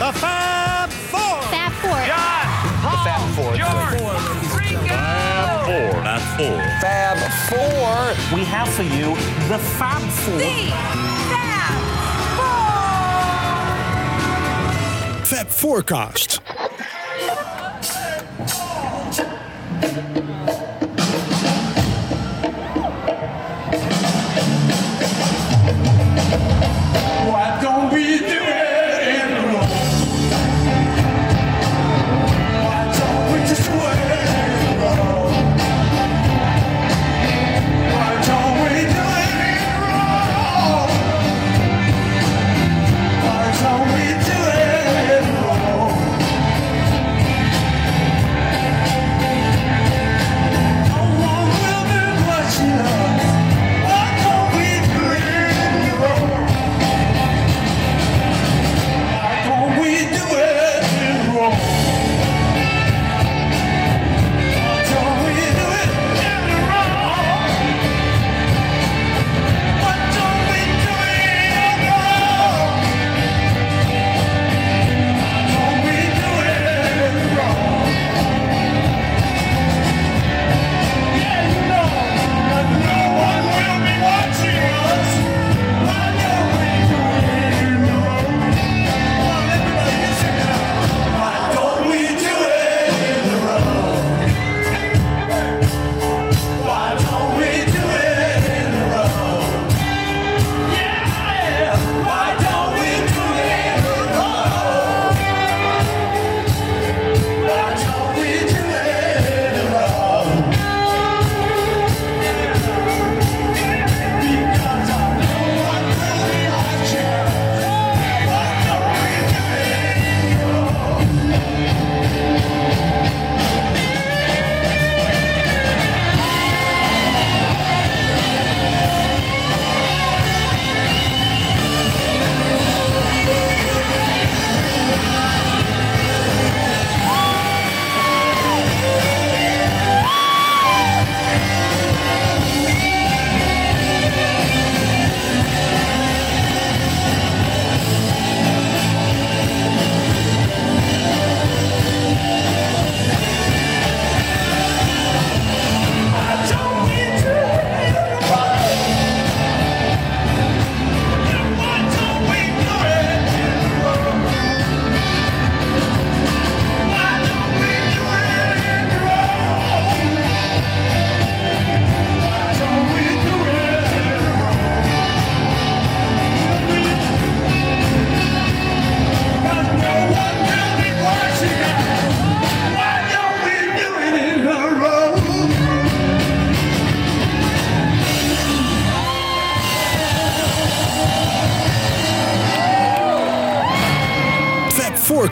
The Fab Four. Fab Four. John, Paul, Fab Four. George, Ringo. Four. Fab Four. Fab Four. We have for you the Fab Four. The Fab Four. Fab Forecast.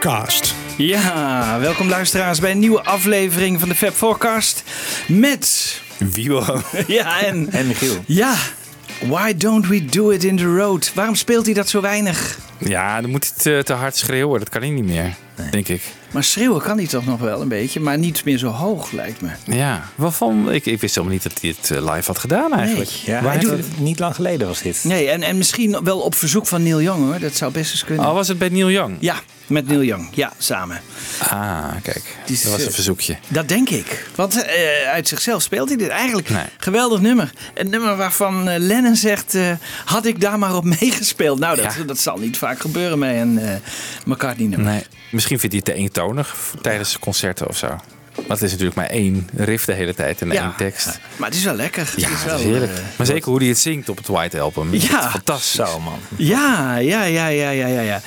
Forecast. Ja, welkom luisteraars bij een nieuwe aflevering van de Fab Forecast. Met... Wiebo. Ja, en... En Michiel. Ja, why don't we do it in the road? Waarom speelt hij dat zo weinig? Ja, dan moet hij te, te hard schreeuwen. Dat kan hij niet meer, denk ik. Maar schreeuwen kan hij toch nog wel een beetje, maar niet meer zo hoog lijkt me. Ja, waarvan? Ik, ik wist helemaal niet dat hij het eh, live had gedaan eigenlijk. Nee. Ja, Hij hij doet- doet- niet lang geleden was dit. Nee, en, en misschien wel op verzoek van Neil Young hoor. Dat zou best eens kunnen. Oh, was het bij Neil Young? Ja, met Neil Young. Ja, samen. Ah, kijk. Dat was eh, een verzoekje. Dat denk ik. Want eh, uit zichzelf speelt hij dit eigenlijk. Nee. Geweldig nummer. Een nummer waarvan eh, Lennon zegt, eh, had ik daar maar op meegespeeld. Nou, dat, Ja. dat zal niet vaak gebeuren bij een eh McCartney nummer. Nee. Misschien vindt hij het te eentonig tijdens concerten of zo. Want het is natuurlijk maar één riff de hele tijd en één tekst. ja. Maar het is wel lekker. Ja, het is heerlijk. eh, maar zeker hoe hij het zingt op het White Album. Ja. Fantastisch. Zo, man. Ja, ja, ja, ja, ja, ja, ja.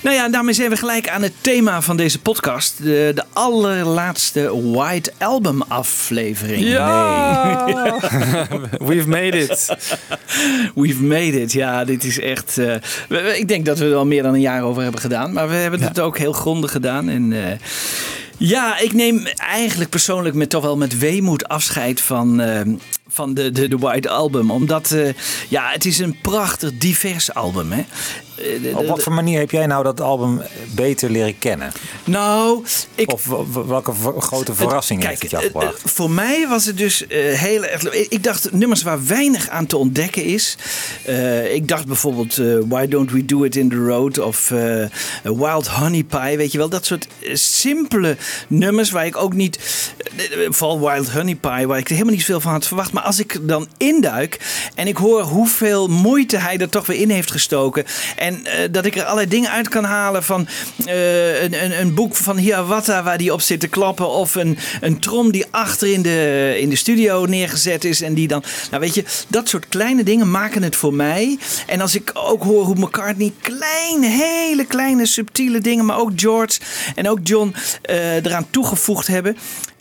Nou ja, daarmee zijn we gelijk aan het thema van deze podcast. De, de allerlaatste White Album aflevering. Ja! We've made it. We've made it. Ja, dit is echt... eh, ik denk dat we er al meer dan een jaar over hebben gedaan. Maar we hebben het ook heel grondig gedaan. En eh, ja, ik neem eigenlijk persoonlijk met toch wel met weemoed afscheid van, eh, van de, de, de White Album. Omdat eh, ja, het is een prachtig divers album. Hè? Eh, Op wat voor manier heb jij nou dat album beter leren kennen? nou, ik, Of welke grote verrassing heeft het jou gebracht? voor mij was het dus eh, heel erg. Ik dacht nummers waar weinig aan te ontdekken is. Ik dacht bijvoorbeeld Why Don't We Do It in the Road of Wild Honey Pie. Weet je wel, dat soort simpele nummers waar ik ook niet. vooral Wild Honey Pie, waar ik er helemaal niet veel van had verwacht. Maar als ik dan induik en ik hoor hoeveel moeite hij er toch weer in heeft gestoken. En eh, dat ik er allerlei dingen uit kan halen van eh, een, een, een boek van Hiawatha waar die op zit te klappen. Of een, een trom die achter in de, in de studio neergezet is. En die dan, nou weet je, dat soort kleine dingen maken het voor mij. En als ik ook hoor hoe McCartney kleine, hele kleine, subtiele dingen, maar ook George en ook John eh, eraan toegevoegd hebben.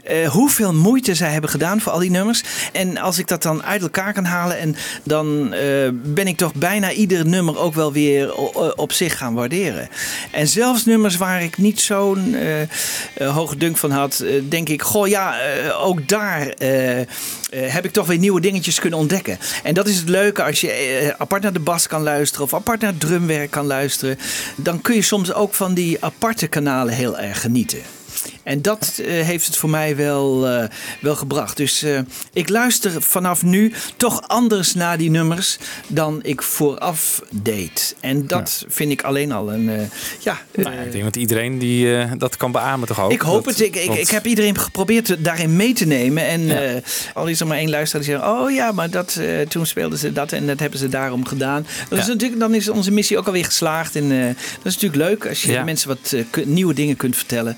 Eh, hoeveel moeite zij hebben gedaan voor al die nummers. En als ik dat dan uit elkaar kan halen, en dan eh, ben ik toch bijna ieder nummer ook wel weer op zich gaan waarderen. En zelfs nummers waar ik niet zo'n eh, hoge dunk van had, denk ik, goh ja, ook daar heb ik toch weer nieuwe dingetjes kunnen ontdekken. En dat is het leuke als je apart naar de bas kan luisteren of apart naar het drumwerk kan luisteren. Dan kun je soms ook van die aparte kanalen heel erg genieten. En dat eh, heeft het voor mij wel, eh, wel gebracht. Dus eh, ik luister vanaf nu toch anders naar die nummers dan ik vooraf deed. En dat vind ik alleen al een. ja, Nou ik denk dat iedereen die, dat kan beamen toch ook? ik hoop Dat- het. Ik, ik, want- ik heb iedereen geprobeerd daarin mee te nemen. En Ja. al is er maar één luisteraar die zegt... oh ja, maar dat, toen speelden ze dat en dat hebben ze daarom gedaan. Dat is natuurlijk, dan is onze missie ook alweer geslaagd. En dat is natuurlijk leuk als je mensen wat nieuwe dingen kunt vertellen...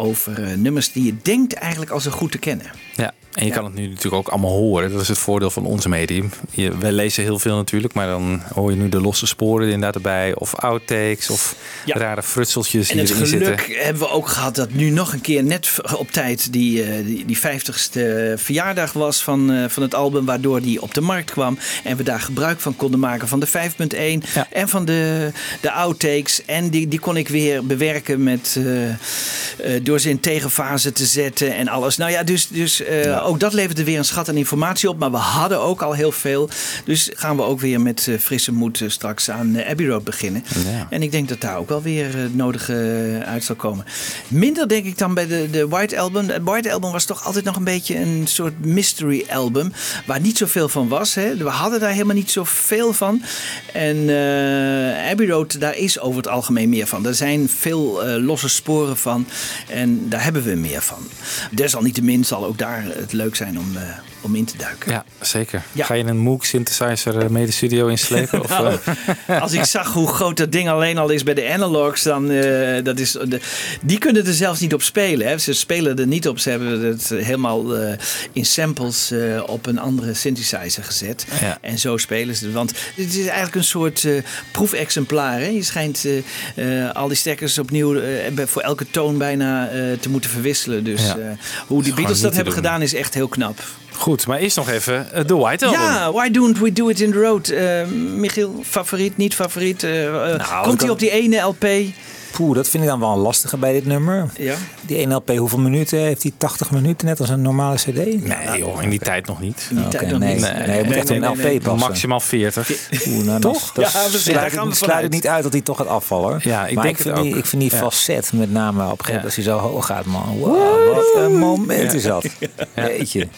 over eh, nummers die je denkt eigenlijk al zo goed te kennen. Ja, en je kan het nu natuurlijk ook allemaal horen. Dat is het voordeel van onze medium. Je, wij lezen heel veel natuurlijk, maar dan hoor je nu de losse sporen inderdaad erbij. Of outtakes, of Ja. rare frutseltjes En die het erin geluk zitten. hebben we ook gehad dat nu nog een keer net op tijd die, eh, die, die 50ste verjaardag was van, eh, van het album, waardoor die op de markt kwam. En we daar gebruik van konden maken van de 5.1 Ja. en van de, de outtakes. En die, die kon ik weer bewerken met, eh, door ze in tegenfase te zetten en alles. Nou ja, dus, dus ook dat leverde weer een schat aan informatie op. Maar we hadden ook al heel veel. Dus gaan we ook weer met eh, frisse moed eh, straks aan eh, Abbey Road beginnen. Ja. En ik denk dat daar ook wel weer het nodige uit zal komen. Minder denk ik dan bij de, de White Album. Het White Album was toch altijd nog een beetje een soort mystery album. Waar niet zoveel van was. Hè. We hadden daar helemaal niet zoveel van. En Abbey Road, daar is over het algemeen meer van. Er zijn veel losse sporen van. En daar hebben we meer van. Desalniettemin zal ook daar het leuk zijn om, eh, om in te duiken. Ja, zeker. Ja. Ga je een Moog synthesizer eh, mee de studio inslepen? Of, Nou, eh, als ik zag hoe groot dat ding alleen al is bij de analogs, dan uh, dat is, de, die kunnen er zelfs niet op spelen. Hè. Ze spelen er niet op. Ze hebben het helemaal uh, in samples op een andere synthesizer gezet. Ja. En zo spelen ze het. Want het is eigenlijk een soort proefexemplaar. Hè. Je schijnt al die stekkers opnieuw voor elke toon bijna te moeten verwisselen. Dus ja. hoe die Beatles dat hebben doen. gedaan is echt heel knap. Goed, maar eerst nog even uh, de White Album. Ja, Why Don't We Do It In The Road? Uh, Michiel, favoriet, niet favoriet? Uh, nou, komt hij op die ene LP? Poeh, dat vind ik dan wel een lastige bij dit nummer. Ja. Die 1 LP, hoeveel minuten heeft hij? 80 minuten, net als een normale CD? Nee, nou, joh, in die tijd nog niet. In die okay, tijd nog nee, niet. Nee, nee, het moet echt nee, een LP nee, passen. Maximaal 40. Oeh, nou, Toch? Dat, ja, dat sluit, ik, sluit ik niet uit dat hij toch gaat afvallen. Ja, ik maar denk ik vind, het die, ik vind die ja. facet met name op een gegeven moment als hij zo hoog gaat, man. Wow, wat een moment is dat. Weet je,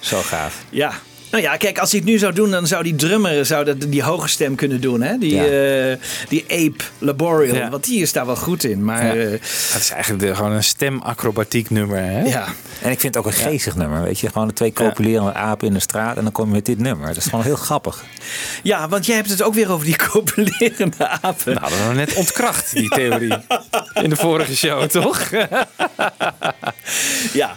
zo gaaf. Ja, nou ja, kijk, als hij het nu zou doen, dan zou die drummer zou dat, die hoge stem kunnen doen. Hè? Die, ja. uh, die Ape Laboriel. Ja. Want die is daar wel goed in. Maar, ja. uh, het is eigenlijk de, gewoon een stemacrobatiek nummer. Hè? Ja. En ik vind het ook een geestig nummer. Weet je, gewoon de twee copulerende apen in de straat. En dan kom je met dit nummer. Dat is gewoon heel grappig. Ja, want jij hebt het ook weer over die copulerende apen. Nou, dat hebben we net ontkracht, die theorie. in de vorige show, toch? ja.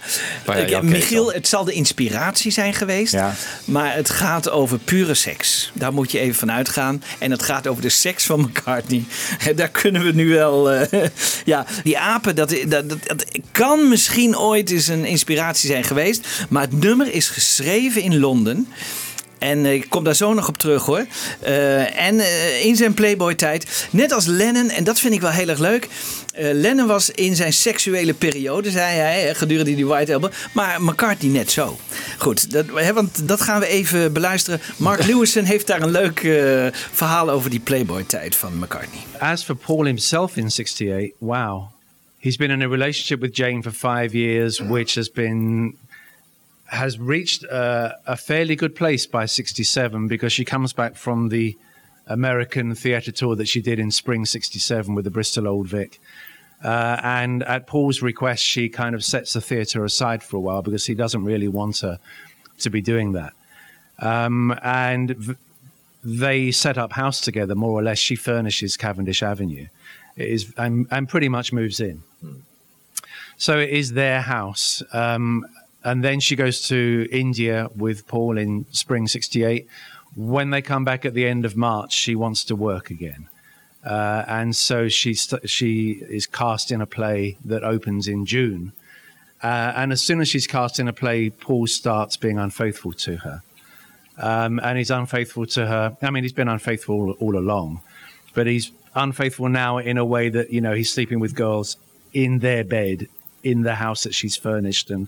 ja Michiel, het zal de inspiratie zijn geweest. Ja. Maar het gaat over pure seks. Daar moet je even van uitgaan. En het gaat over de seks van McCartney. Daar kunnen we nu wel. Uh, ja, die apen, dat, dat, dat, dat, kan misschien ooit eens een inspiratie zijn geweest. Maar het nummer is geschreven in Londen. En ik kom daar zo nog op terug hoor. Eh, en eh, in zijn Playboy-tijd, net als Lennon, en dat vind ik wel heel erg leuk. eh, Lennon was in zijn seksuele periode, zei hij, gedurende die White Album. Maar McCartney net zo. Goed, dat, hè, want dat gaan we even beluisteren. Mark Lewison heeft daar een leuk verhaal over die Playboy-tijd van McCartney. As for Paul himself in 68, wow. He's been in a relationship with Jane for five years, which has been has reached uh, a fairly good place by 67 because she comes back from the American theatre tour that she did in spring 67 with the Bristol Old Vic. Uh, and at Paul's request, she kind of sets the theatre aside for a while because he doesn't really want her to be doing that. Um, and v- they set up house together more or less. She furnishes Cavendish Avenue, it is and, and pretty much moves in. So it is their house. Um, and then she goes to India with Paul in spring '68. When they come back at the end of March, she wants to work again. Uh, and so she st- she is cast in a play that opens in June. Uh, and as soon as she's cast in a play, Paul starts being unfaithful to her. Um, and he's unfaithful to her. I mean, he's been unfaithful all, all along, but he's unfaithful now in a way that you know he's sleeping with girls in their bed in the house that she's furnished, and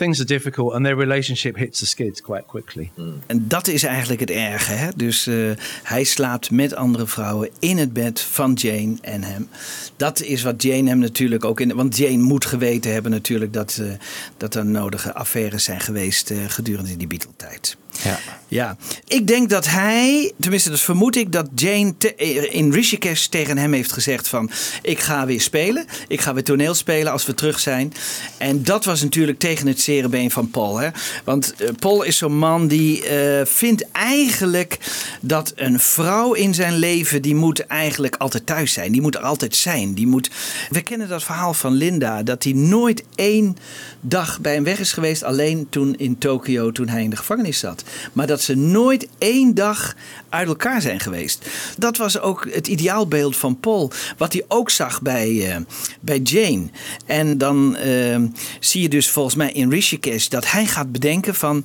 things are difficult. And their relationship hits the skids quite quickly. En dat is eigenlijk het erge. Hè? Dus eh, hij slaapt met andere vrouwen in het bed van Jane en hem. Dat is wat Jane hem natuurlijk ook in. Want Jane moet geweten hebben natuurlijk dat, eh, dat er nodige affaires zijn geweest eh, gedurende die Beatle-tijd. Ja. Ja, ik denk dat hij, tenminste dat vermoed ik, dat Jane te- in Rishikesh tegen hem heeft gezegd van... ik ga weer spelen, ik ga weer toneel spelen als we terug zijn. En dat was natuurlijk tegen het zere van Paul. Hè? Want eh, Paul is zo'n man die eh, vindt eigenlijk dat een vrouw in zijn leven... die moet eigenlijk altijd thuis zijn, die moet er altijd zijn. Die moet... We kennen dat verhaal van Linda, dat hij nooit één dag bij hem weg is geweest... alleen toen in Tokio, toen hij in de gevangenis zat. Maar dat ze nooit één dag uit elkaar zijn geweest. Dat was ook het ideaalbeeld van Paul. Wat hij ook zag bij, eh, bij Jane. En dan eh, zie je dus volgens mij in Rishikesh dat hij gaat bedenken van.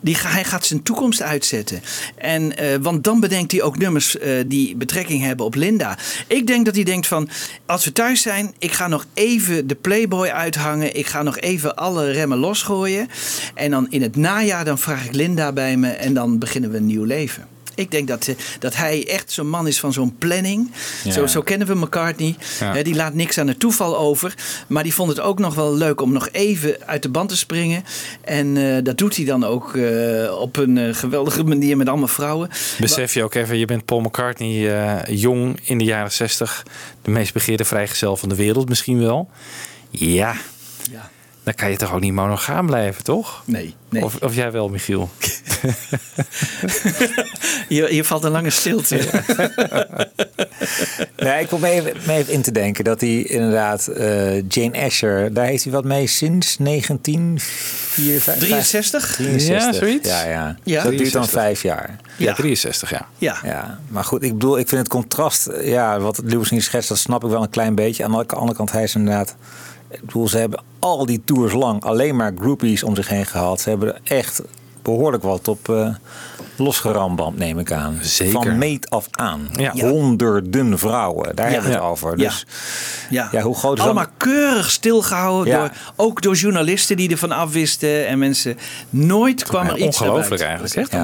Die, hij gaat zijn toekomst uitzetten. En, eh, want dan bedenkt hij ook nummers eh, die betrekking hebben op Linda. Ik denk dat hij denkt van... als we thuis zijn, ik ga nog even de Playboy uithangen. Ik ga nog even alle remmen losgooien. En dan in het najaar dan vraag ik Linda bij me... en dan beginnen we een nieuw leven. Ik denk dat, eh, dat hij echt zo'n man is van zo'n planning. Ja. Zo, zo kennen we McCartney. Ja. Die laat niks aan het toeval over. Maar die vond het ook nog wel leuk om nog even uit de band te springen. En eh, dat doet hij dan ook eh, op een geweldige manier met allemaal vrouwen. Besef je ook even, je bent Paul McCartney jong in de jaren 60. De meest begeerde vrijgezel van de wereld misschien wel. Ja, Ja. Dan kan je toch ook niet monogaam blijven, toch? Nee, nee. Of, of jij wel, Michiel? Hier, hier valt een lange stilte. Nee, ik wil me even, in te denken dat hij inderdaad eh, Jane Asher, daar heeft hij wat mee sinds 1964. 63? 63. Ja, zoiets. Ja, ja. Ja. Dat duurt dan 63. vijf jaar. Ja, 63, ja. Ja. Ja, maar goed, ik bedoel, ik vind het contrast, ja, wat Lewis niet schetst, dat snap ik wel een klein beetje. Aan de andere kant, hij is inderdaad, ik bedoel, ze hebben al die tours lang alleen maar groupies om zich heen gehad. Ze hebben er echt behoorlijk wat op eh losgeramband, neem ik aan. Zeker. Van meet af aan. Ja. Honderden vrouwen, daar hebben we het Ja. over. Ja. Dus Ja. Ja, hoe groot is Allemaal dan- keurig stilgehouden. Ja. Door, ook door journalisten die ervan afwisten. En mensen. Nooit kwam er Ja, iets ongelooflijk eigenlijk, Dat is echt hè?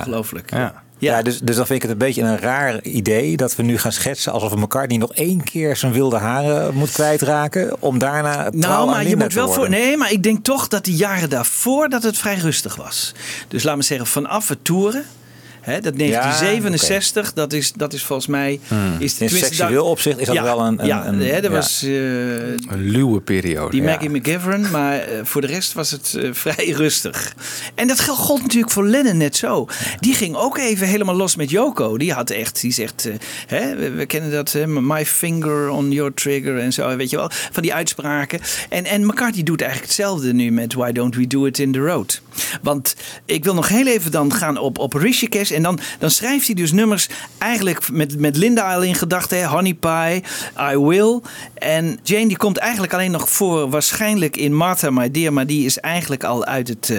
Ja. Ja. Ja, dus, dus dan vind ik het een beetje een raar idee dat we nu gaan schetsen alsof McCartney nog één keer zijn wilde haren moet kwijtraken om daarna Nou, aan maar je moet wel voor. Nee, maar ik denk toch dat de jaren daarvoor dat het vrij rustig was. Dus laat me zeggen, vanaf het toeren. Hè, dat 1967, dat, is, dat is volgens mij. Is In seksueel opzicht is dat ja, wel een... een, ja, hè, dat ja. was. eh, Een luwe periode. die ja. Maggie McGivern, maar eh, voor de rest was het eh, vrij rustig. En dat gold natuurlijk voor Lennon net zo. Die ging ook even helemaal los met Yoko. Die had echt, die zegt, hè, we, we kennen dat, hè, my finger on your trigger en zo, weet je wel, van die uitspraken. En, en McCartney doet eigenlijk hetzelfde nu met Why Don't We Do It in the Road. Want ik wil nog heel even dan gaan op, op Rishikesh. En dan, dan schrijft hij dus nummers eigenlijk met, met Linda al in gedachten. Honey Pie, I Will. En Jane die komt eigenlijk alleen nog voor waarschijnlijk in Martha My Dear. Maar die is eigenlijk al uit het, eh,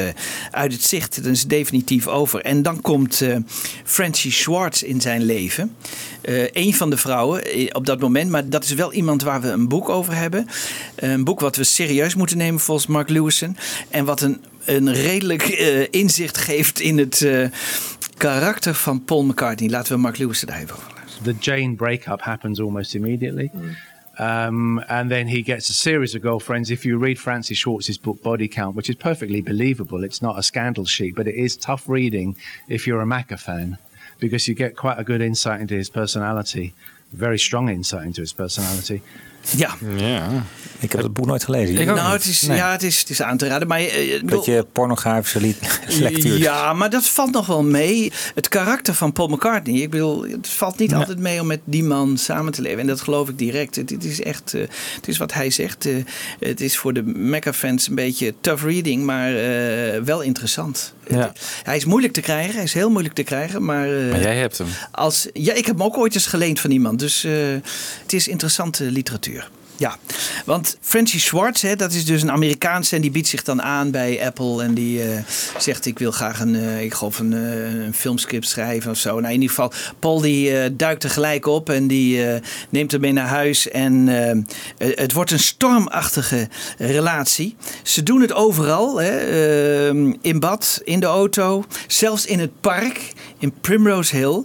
uit het zicht. Dat is definitief over. En dan komt eh Francie Schwartz in zijn leven. Eh een van de vrouwen op dat moment. Maar dat is wel iemand waar we een boek over hebben. Een boek wat we serieus moeten nemen volgens Mark Lewison. En wat een, een redelijk inzicht geeft in het karakter van Paul McCartney. Laten we Mark Lewison daar even over luisteren. the Jane breakup happens almost immediately. Um, and then he gets a series of girlfriends. If you read Francis Schwartz's book Body Count, which is perfectly believable, it's not a scandal sheet, but it is tough reading if you're a Macca fan because you get quite a good insight into his personality, very strong insight into his personality. Ja, Ja. Ik heb het boek nooit gelezen. Ik nou, het is, Nee. ja, het is, het is aan te raden. Maar, eh, Beetje pornografische li- lectuur. Ja, maar dat valt nog wel mee. Het karakter van Paul McCartney. Ik bedoel, het valt niet altijd mee om met die man samen te leven. En dat geloof ik direct. Het, het is echt, eh, het is wat hij zegt. eh, het is voor de Mecca-fans een beetje tough reading, maar eh, wel interessant. Ja. Hij is moeilijk te krijgen. Hij is heel moeilijk te krijgen. Maar, eh, Maar jij hebt hem. als, ja, ik heb hem ook ooit eens geleend van iemand. Dus eh, het is interessante literatuur. Ja, want Francie Schwartz, hè, dat is dus een Amerikaanse en die biedt zich dan aan bij Apple en die eh, zegt ik wil graag een, eh, ik geloof een, eh, een filmscript schrijven of zo. Nou, in ieder geval, Paul die duikt er gelijk op en die neemt hem mee naar huis en het wordt een stormachtige relatie. Ze doen het overal, hè, eh, in bad, in de auto, zelfs in het park, in Primrose Hill.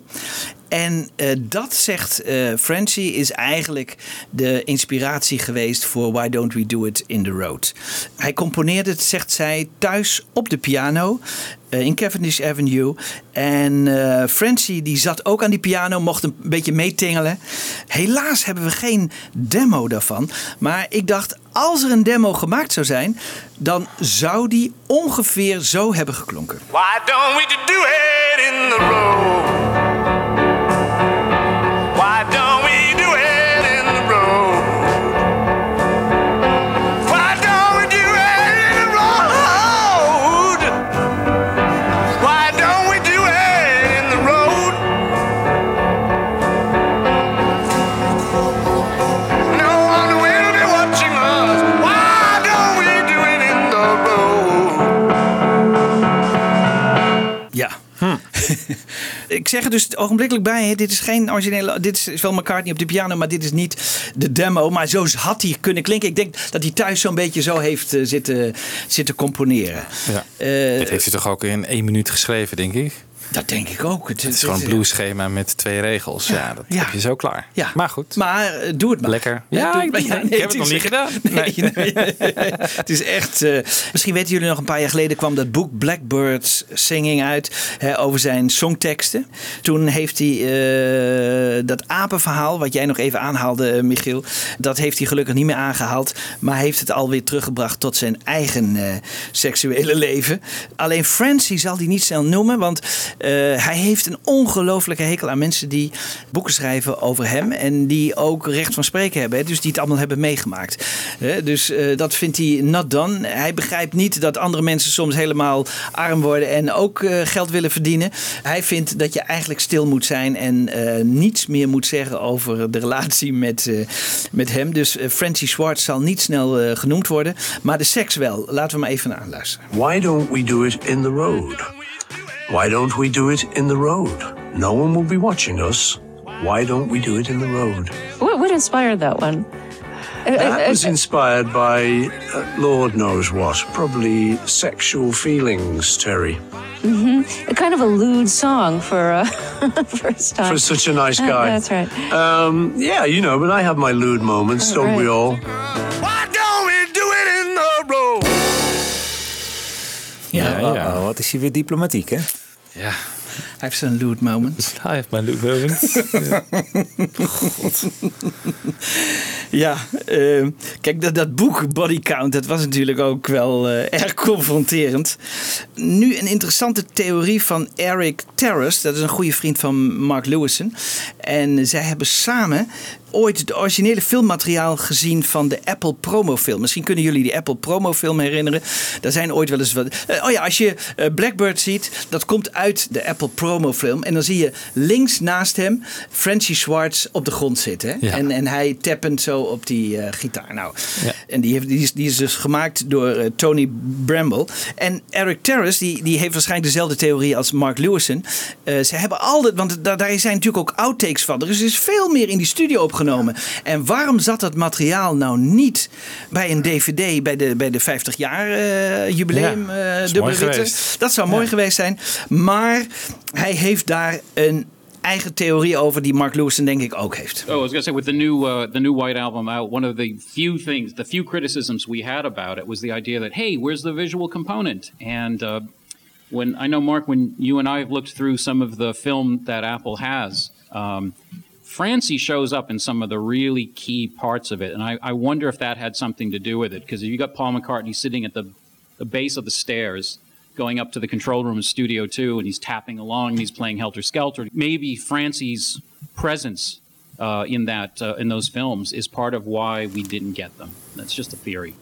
En eh, dat, zegt eh Francie, is eigenlijk de inspiratie geweest voor Why Don't We Do It in the Road. Hij componeerde het, zegt zij, thuis op de piano eh, in Cavendish Avenue. En Francie die zat ook aan die piano, mocht een beetje meetingelen. Helaas hebben we geen demo daarvan. Maar ik dacht, als er een demo gemaakt zou zijn, dan zou die ongeveer zo hebben geklonken. Why don't we do it in the road? ik zeg er dus ogenblikkelijk bij, hè, dit is geen originele, dit is wel McCartney op de piano, maar dit is niet de demo. Maar zo had hij kunnen klinken. Ik denk dat hij thuis zo'n beetje zo heeft eh, zitten, zitten componeren. Ja. Eh, Dit heeft hij toch ook in één minuut geschreven, denk ik? Dat denk ik ook. Het is gewoon een blueschema met twee regels. Ja, dat Ja. heb je zo klaar. Ja. Maar goed. Maar eh, doe het maar. Lekker. Ja, ik, maar. Heb het nog is niet gedaan. Nee, nee. het is echt. eh, misschien weten jullie nog een paar jaar geleden kwam dat boek Blackbirds Singing uit hè, over zijn songteksten. Toen heeft hij eh, dat apenverhaal, wat jij nog even aanhaalde, Michiel, dat heeft hij gelukkig niet meer aangehaald, maar heeft het alweer teruggebracht tot zijn eigen seksuele leven. Alleen Francie zal die niet snel noemen, want hij heeft een ongelofelijke hekel aan mensen die boeken schrijven over hem en die ook recht van spreken hebben, hè, dus die het allemaal hebben meegemaakt. Hè, dus eh, dat vindt hij not done. Hij begrijpt niet dat andere mensen soms helemaal arm worden en ook eh, geld willen verdienen. Hij vindt dat je eigenlijk stil moet zijn en eh, niets meer moet zeggen over de relatie met, eh, met hem. Dus eh, Francie Schwartz zal niet snel eh, genoemd worden, maar de seks wel. Laten we maar even naar luisteren. Why don't we do it in the road? Why don't we do it in the road? No one will be watching us. Why don't we do it in the road? What, what inspired that one? Uh, uh, That was uh, inspired by uh, Lord knows what. Probably sexual feelings, Terry. Mm-hmm. A kind of a lewd song for uh, first time. For such a nice Uh, guy. that's right. Um, yeah, you know, but I have my lewd moments, don't we right. all? Wat is hij weer diplomatiek, hè? Ja. Hij heeft zijn lewd moment. Hij heeft mijn Luke Williams. Ja, eh, kijk, dat, dat boek Body Count, dat was natuurlijk ook wel eh, erg confronterend. Nu een interessante theorie van Eric Terrace, dat is een goede vriend van Mark Lewison. En zij hebben samen ooit het originele filmmateriaal gezien van de Apple promofilm. Misschien kunnen jullie die Apple promofilm herinneren. Daar zijn ooit wel eens wat. eh, oh ja, als je eh, Blackbird ziet, dat komt uit de Apple promofilm. En dan zie je links naast hem Francie Schwartz op de grond zitten. Ja. En, en hij tappend zo op die eh, gitaar. Nou, Ja. en die, heeft, die, is, die is dus gemaakt door eh, Tony Bramble. En Eric Terrace, die, die heeft waarschijnlijk dezelfde theorie als Mark Lewison. Eh, ze hebben altijd, want da- daar zijn natuurlijk ook outtakes van. Dus er is veel meer in die studio opgenomen. En waarom zat dat materiaal nou niet bij een DVD, bij de, bij de 50 jaar jubileum Ja, geweest. Dat zou mooi geweest zijn. Maar hij heeft daar een eigen theorie over die Mark denk ik ook heeft. Oh, I was going to say with the new uh, the new White Album out, one of the few things, the few criticisms we had about it was the idea that hey, where's the visual component? And uh, when I know Mark, when you and I have looked through some of the film that Apple has, um, Francie shows up in some of the really key parts of it, and I, I wonder if that had something to do with it. Because if you got Paul McCartney sitting at the the base of the stairs. Going up to the control room in Studio 2 and he's tapping along and he's playing Helter Skelter. Maybe Francie's presence uh, in that uh, in those films is part of why we didn't get them. That's just a theory.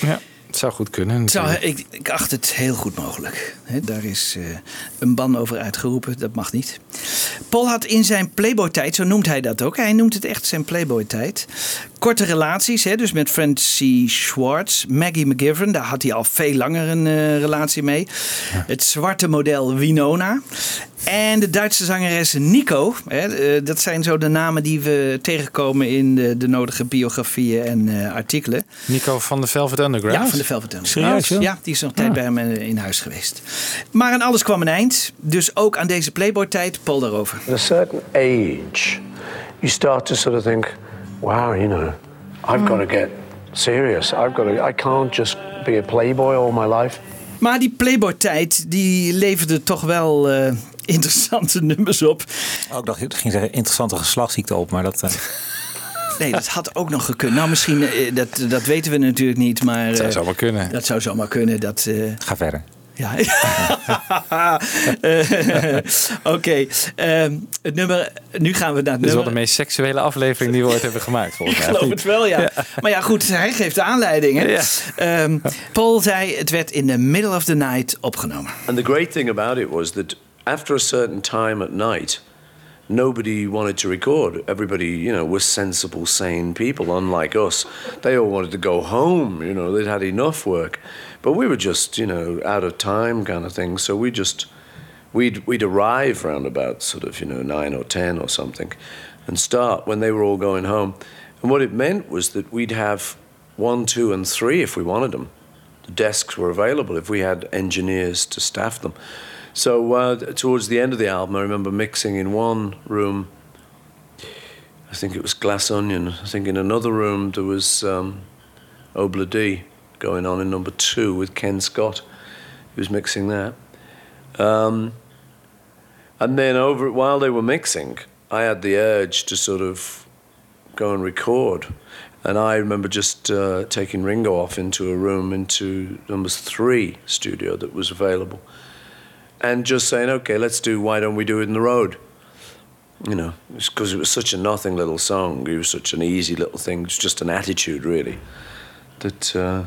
Ja, het zou goed kunnen. Het zou, ik, ik acht het heel goed mogelijk. Hè, daar is eh, een ban over uitgeroepen, dat mag niet. Paul had in zijn Playboy-tijd, zo noemt hij dat ook, hij noemt het echt zijn Playboy-tijd. Korte relaties, hè, dus met Francie Schwartz, Maggie McGivern, daar had hij al veel langer een eh, relatie mee. Het zwarte model Winona. En de Duitse zangeres Nico. Hè, eh, dat zijn zo de namen die we tegenkomen in de, de nodige biografieën en eh, artikelen. Nico van de Velvet Underground. Ja, van de Velvet Underground. Serieus? Ja, die is nog een tijd bij hem in huis geweest. Maar aan alles kwam een eind. Dus ook aan deze Playboy-tijd, Paul daarover. At a certain age, you start to sort of think, wow, you know, I've got to get serious. I've got to, I can't just be a playboy all my life. Maar die Playboy-tijd, die leverde toch wel eh, interessante nummers op. Ook Oh, dacht ik ging zeggen interessante geslachtsziekte op, maar dat. eh, Nee, dat had ook nog gekund. Nou, misschien, eh, dat, dat weten we natuurlijk niet, maar... Dat zou zomaar kunnen. Dat zou zomaar kunnen. Dat, eh, ga verder. Ja. Oké. ehm, het nummer. Nu gaan we naar het Dit is wel de meest seksuele aflevering die we ooit hebben gemaakt, volgens Ik mij. geloof het wel, ja. Maar ja, goed, hij geeft de aanleiding. Hè? Ja. Ehm, Paul zei, het werd in the middle of the night opgenomen. And the great thing about it was that after a certain time at night, nobody wanted to record. Everybody, you know, was sensible, sane people, unlike us. They all wanted to go home, you know, they'd had enough work. But we were just, you know, out of time kind of thing. So we just, we'd, we'd arrive round about sort of, you know, nine or ten or something and start when they were all going home. And what it meant was that we'd have one, two, and three if we wanted them the desks were available if we had engineers to staff them. So uh, towards the end of the album, I remember mixing in one room. I think it was Glass Onion. I think in another room there was um, Obla D going on in number two with Ken Scott. He was mixing that. Um, and then over while they were mixing, I had the urge to sort of go and record. And I remember just uh, taking Ringo off into a room into number three studio that was available, and just saying, "Okay, let's do. Why don't we do it in the road?" You know, because it was such a nothing little song. It was such an easy little thing. It's just an attitude, really. That uh,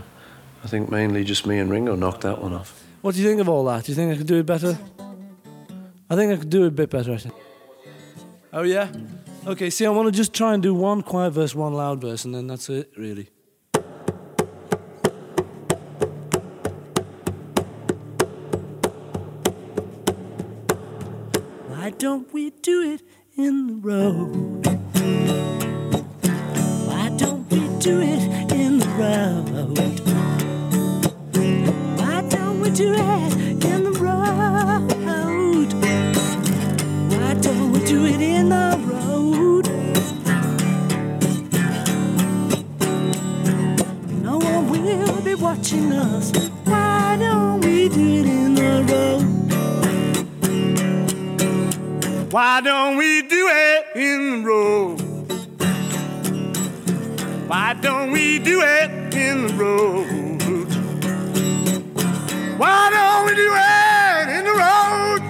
I think mainly just me and Ringo knocked that one off. What do you think of all that? Do you think I could do it better? I think I could do it a bit better, I think. Oh, yeah? Okay, see, I want to just try and do one quiet verse, one loud verse, and then that's it, really. Why don't we do it in the road? Why don't we do it in the road? Why don't we do it in the road? Why don't we do it in the road?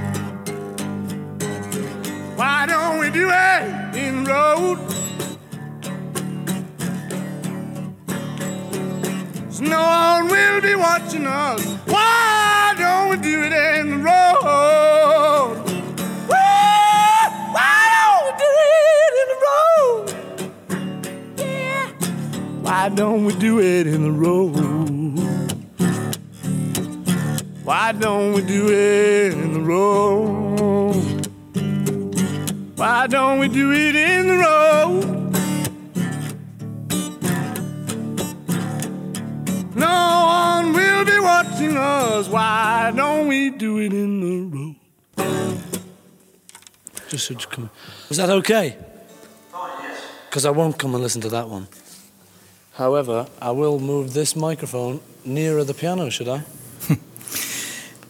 Why don't we do it in the road? No one will be watching us. Why don't we do it in the road? Why don't we do it in the road? Yeah. Why don't we do it in the road? Why don't we do it in the road? Why don't we do it in the road? Why don't we do it in the road? No one will be watching us. Why don't we do it in the road? Just so you come. Was that okay? Oh yes. Because I won't come and listen to that one. However, I will move this microphone nearer the piano, should I?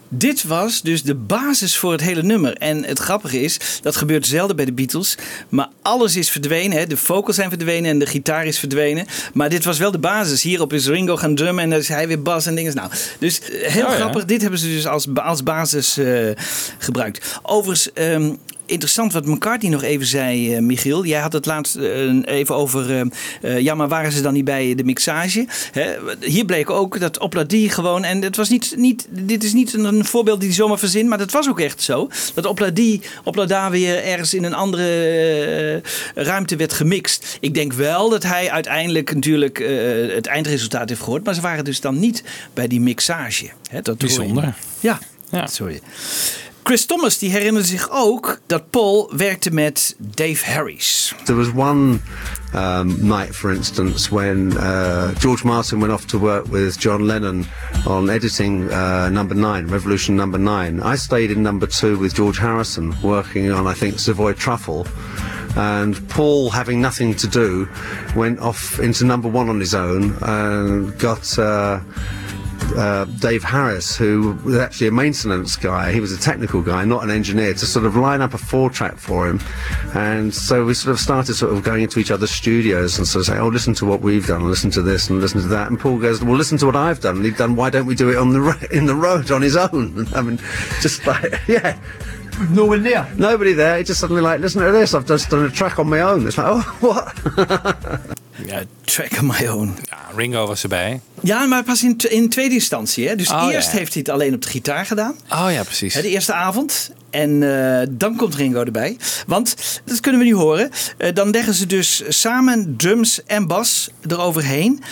Dit was dus de basis voor het hele nummer. En het grappige is, dat gebeurt zelden bij de Beatles. Maar alles is verdwenen. Hè. De vocals zijn verdwenen en de gitaar is verdwenen. Maar dit was wel de basis. Hierop is Ringo gaan drummen en dan is hij weer bas en dingen. Nou, dus eh, heel Oh ja. grappig. Dit hebben ze dus als, als basis eh, gebruikt. Overigens... ehm, Interessant wat McCartney nog even zei, eh, Michiel. Jij had het laatst eh, even over. eh, ja, maar waren ze dan niet bij de mixage? Hè? Hier bleek ook dat Opladie gewoon. En het was niet, niet, dit is niet een, voorbeeld die hij zomaar verzint, maar dat was ook echt zo. Dat Opladie, Oplada weer ergens in een andere ruimte werd gemixt. Ik denk wel dat hij uiteindelijk natuurlijk het eindresultaat heeft gehoord. Maar ze waren dus dan niet bij die mixage. Hè? Dat. Bijzonder. Ja, sorry. Chris Thomas die herinnerde zich ook dat Paul werkte met Dave Harris. There was one um, night, for instance, when uh, George Martin went off to work with John Lennon on editing uh, number nine, Revolution number nine. I stayed in number two with George Harrison, working on, I think, Savoy Truffle. And Paul, having nothing to do, went off into number one on his own and got. Uh, uh, Dave Harris, who was actually a maintenance guy. He was a technical guy, not an engineer, to sort of line up a four track for him. And so we sort of started sort of going into each other's studios and sort of saying, oh, listen to what we've done, and listen to this, and listen to that. And Paul goes, well, listen to what I've done. And he'd done, why don't we do it on the ro- in the road on his own? I mean, just like, yeah. No one there. Nobody there. He just suddenly like, listen to this. I've just done a track on my own. It's like, oh, what? Ja, track on my own. Ja, Ringo was erbij. Ja, maar pas in, in tweede instantie. Hè? Dus Oh, eerst ja. heeft hij het alleen op de gitaar gedaan. Oh ja, precies. De eerste avond. En eh, dan komt Ringo erbij. Want, dat kunnen we nu horen. eh, dan leggen ze dus samen drums en bas eroverheen.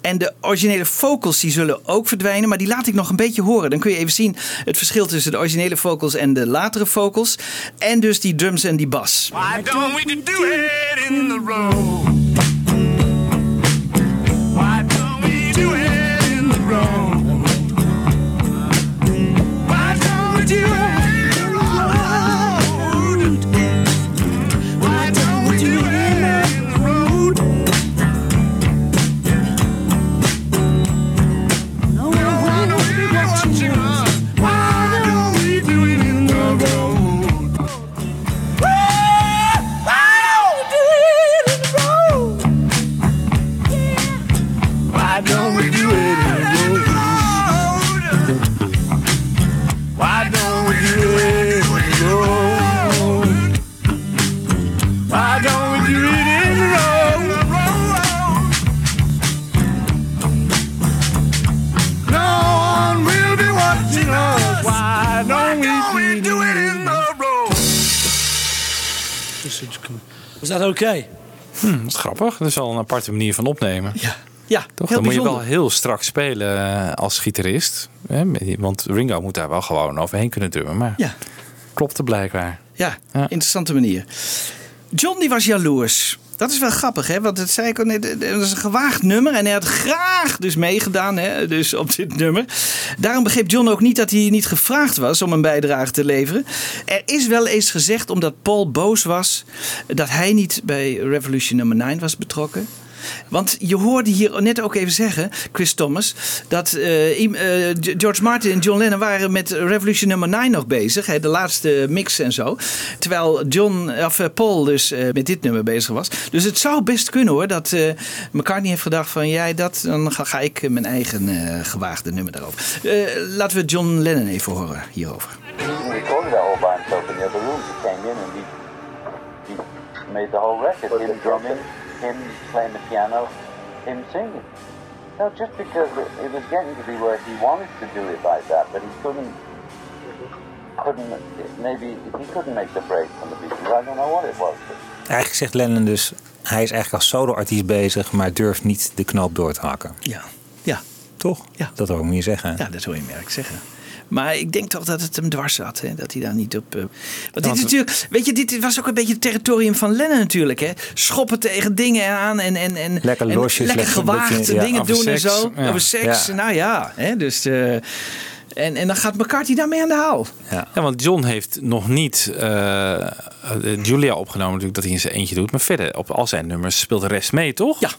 En de originele vocals die zullen ook verdwijnen. Maar die laat ik nog een beetje horen. Dan kun je even zien het verschil tussen de originele vocals en de latere vocals. En dus die drums en die bas. Why don't we do it in the road? Okay? Hm, dat is grappig. Dat is wel een aparte manier van opnemen. Ja, ja Toch? Dan moet je wel heel strak spelen eh, als gitarist. Hè? Want Ringo moet daar wel gewoon overheen kunnen drummen. Maar Ja. klopte blijkbaar. Ja, interessante manier. John die was jaloers. Dat is wel grappig, hè? Want dat zei ik. Het is een gewaagd nummer. En hij had graag dus meegedaan hè? Dus op dit nummer. Daarom begreep John ook niet dat hij niet gevraagd was om een bijdrage te leveren. Er is wel eens gezegd, omdat Paul boos was, dat hij niet bij Revolution nummer 9 was betrokken. Want je hoorde hier net ook even zeggen, Chris Thomas, dat eh, eh, George Martin en John Lennon waren met Revolution nummer 9 nog bezig, hè, de laatste mix en zo. Terwijl John, of eh, Paul dus met dit nummer bezig was. Dus het zou best kunnen hoor, dat eh, McCartney heeft gedacht van jij dat, dan ga, ga ik mijn eigen eh, gewaagde nummer daarover. Eh, laten we John Lennon even horen hierover. He in came in and he, he made the whole record. Him drumming, him playing the piano, him singing. No, just because it, it was getting to be where he wanted to do it like that, but he couldn't. Couldn't maybe he couldn't make the break from the Beatles. I don't know what it was. Eigenlijk zegt Lennon dus, hij is eigenlijk als solo-artiest bezig, maar durft niet de knoop door te hakken. Ja. Ja. Toch? Ja. Dat hoor ik me je zeggen. Ja, dat hoor je merk zeggen. Maar ik denk toch dat het hem dwars zat. Hè? Dat hij daar niet op. eh, Want dit is natuurlijk. Weet je, dit was ook een beetje het territorium van Lennon natuurlijk. Hè? Schoppen tegen dingen aan en. en, en Lekker en losjes, Lekker lekker gewaagd ja, dingen doen en zo. ja. Over seks. Ja. Nou ja. Hè? Dus. eh, en, en dan gaat McCarthy daarmee aan de haal. Ja. want John heeft nog niet eh, Julia opgenomen, natuurlijk dat hij in zijn eentje doet. Maar verder, op al zijn nummers speelt de rest mee, toch? Ja,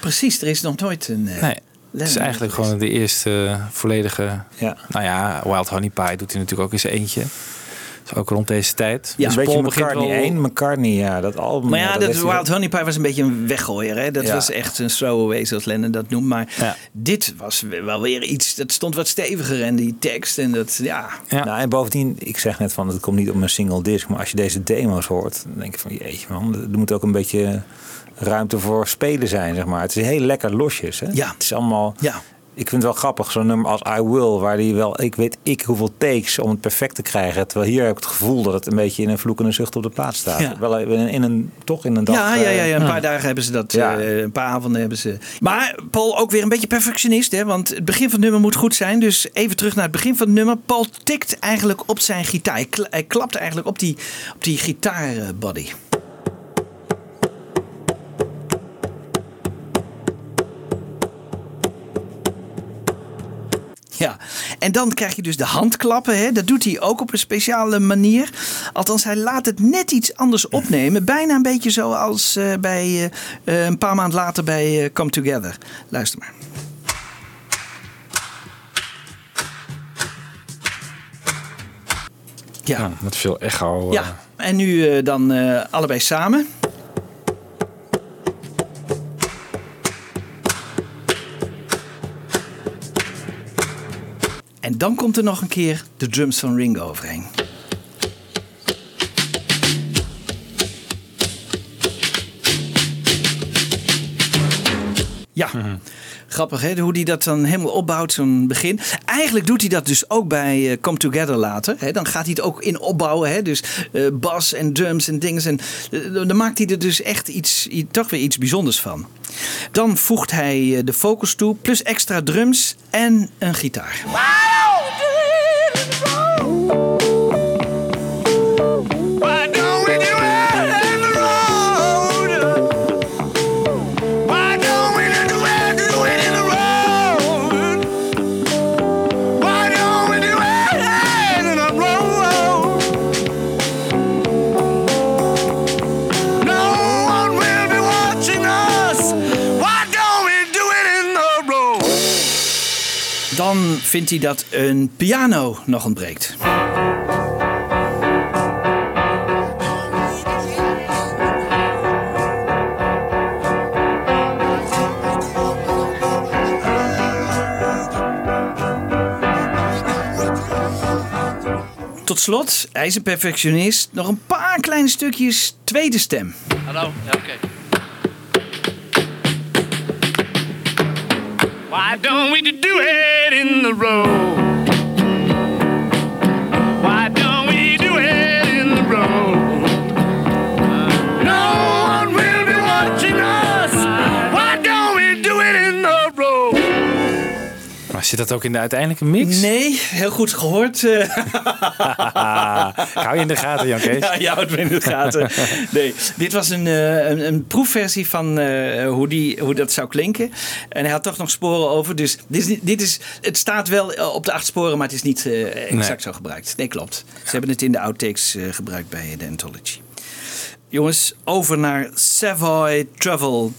precies. Er is nog nooit een. eh, Nee. Het is eigenlijk gewoon de eerste volledige. Ja. Nou ja, Wild Honey Pie doet hij natuurlijk ook zijn eentje. Dat ook rond deze tijd. Ja, Dus een beetje McCartney wel- 1, McCartney, ja, dat album. Maar ja, dat heeft hij- Wild Honey Pie was een beetje een weggooier. Hè? Dat Ja. was echt een throwaway, zoals Lennon dat noemt. Maar Ja. dit was wel weer iets... Dat stond wat steviger en die tekst en dat... Ja, Nou, en bovendien, ik zeg net van het komt niet op een single disc, maar als je deze demo's hoort, dan denk je van jeetje man, er moet ook een beetje ruimte voor spelen zijn, zeg maar. Het is heel lekker losjes, hè? Ja. Het is allemaal. Ja. Ik vind het wel grappig, zo'n nummer als I Will, waar die wel, ik weet ik hoeveel takes om het perfect te krijgen. Terwijl hier heb ik het gevoel dat het een beetje in een vloekende zucht op de plaats staat. Ja. Wel in een, in een, toch in een dag. ja, ja, ja, ja, een eh, paar dagen hebben ze dat. Ja. eh, een paar avonden hebben ze. Maar Paul ook weer een beetje perfectionist. Hè? Want het begin van het nummer moet goed zijn. Dus even terug naar het begin van het nummer. Paul tikt eigenlijk op zijn gitaar. Hij klapt eigenlijk op die, op die gitaarbody. Ja, en dan krijg je dus de handklappen. Hè? Dat doet hij ook op een speciale manier. Althans, hij laat het net iets anders opnemen. Bijna een beetje zoals eh, bij, eh, eh, een paar maanden later bij Come Together. Luister maar. Ja. Ja, met veel echo. Ja, en nu dan allebei samen. En dan komt er nog een keer de drums van Ringo overheen. Ja, grappig hè, hoe hij dat dan helemaal opbouwt, zo'n begin. Eigenlijk doet hij dat dus ook bij eh, Come Together later. Hè. Dan gaat hij het ook in opbouwen, hè. dus eh, bas en drums en dingen. En, eh, dan maakt hij er dus echt iets, toch weer iets bijzonders van. Dan voegt hij de vocals toe, plus extra drums en een gitaar. Why vindt hij dat een piano nog ontbreekt. Tot slot, hij is een perfectionist. Nog een paar kleine stukjes tweede stem. Hallo? Ja, oké. Why don't we do it in the road? Zit dat ook in de uiteindelijke mix? Nee, heel goed gehoord. eh. Hou je in de gaten, Jan Kees? Ja, je houdt me in de gaten. Nee, dit was een, eh, een, een proefversie van eh, hoe, die, hoe dat zou klinken. En hij had toch nog sporen over. Dus dit is, dit is, het staat wel op de acht sporen, maar het is niet exact Nee. zo gebruikt. Nee, klopt. Ze hebben het in de outtakes gebruikt bij de Anthology. Jongens, over naar Savoy Travel.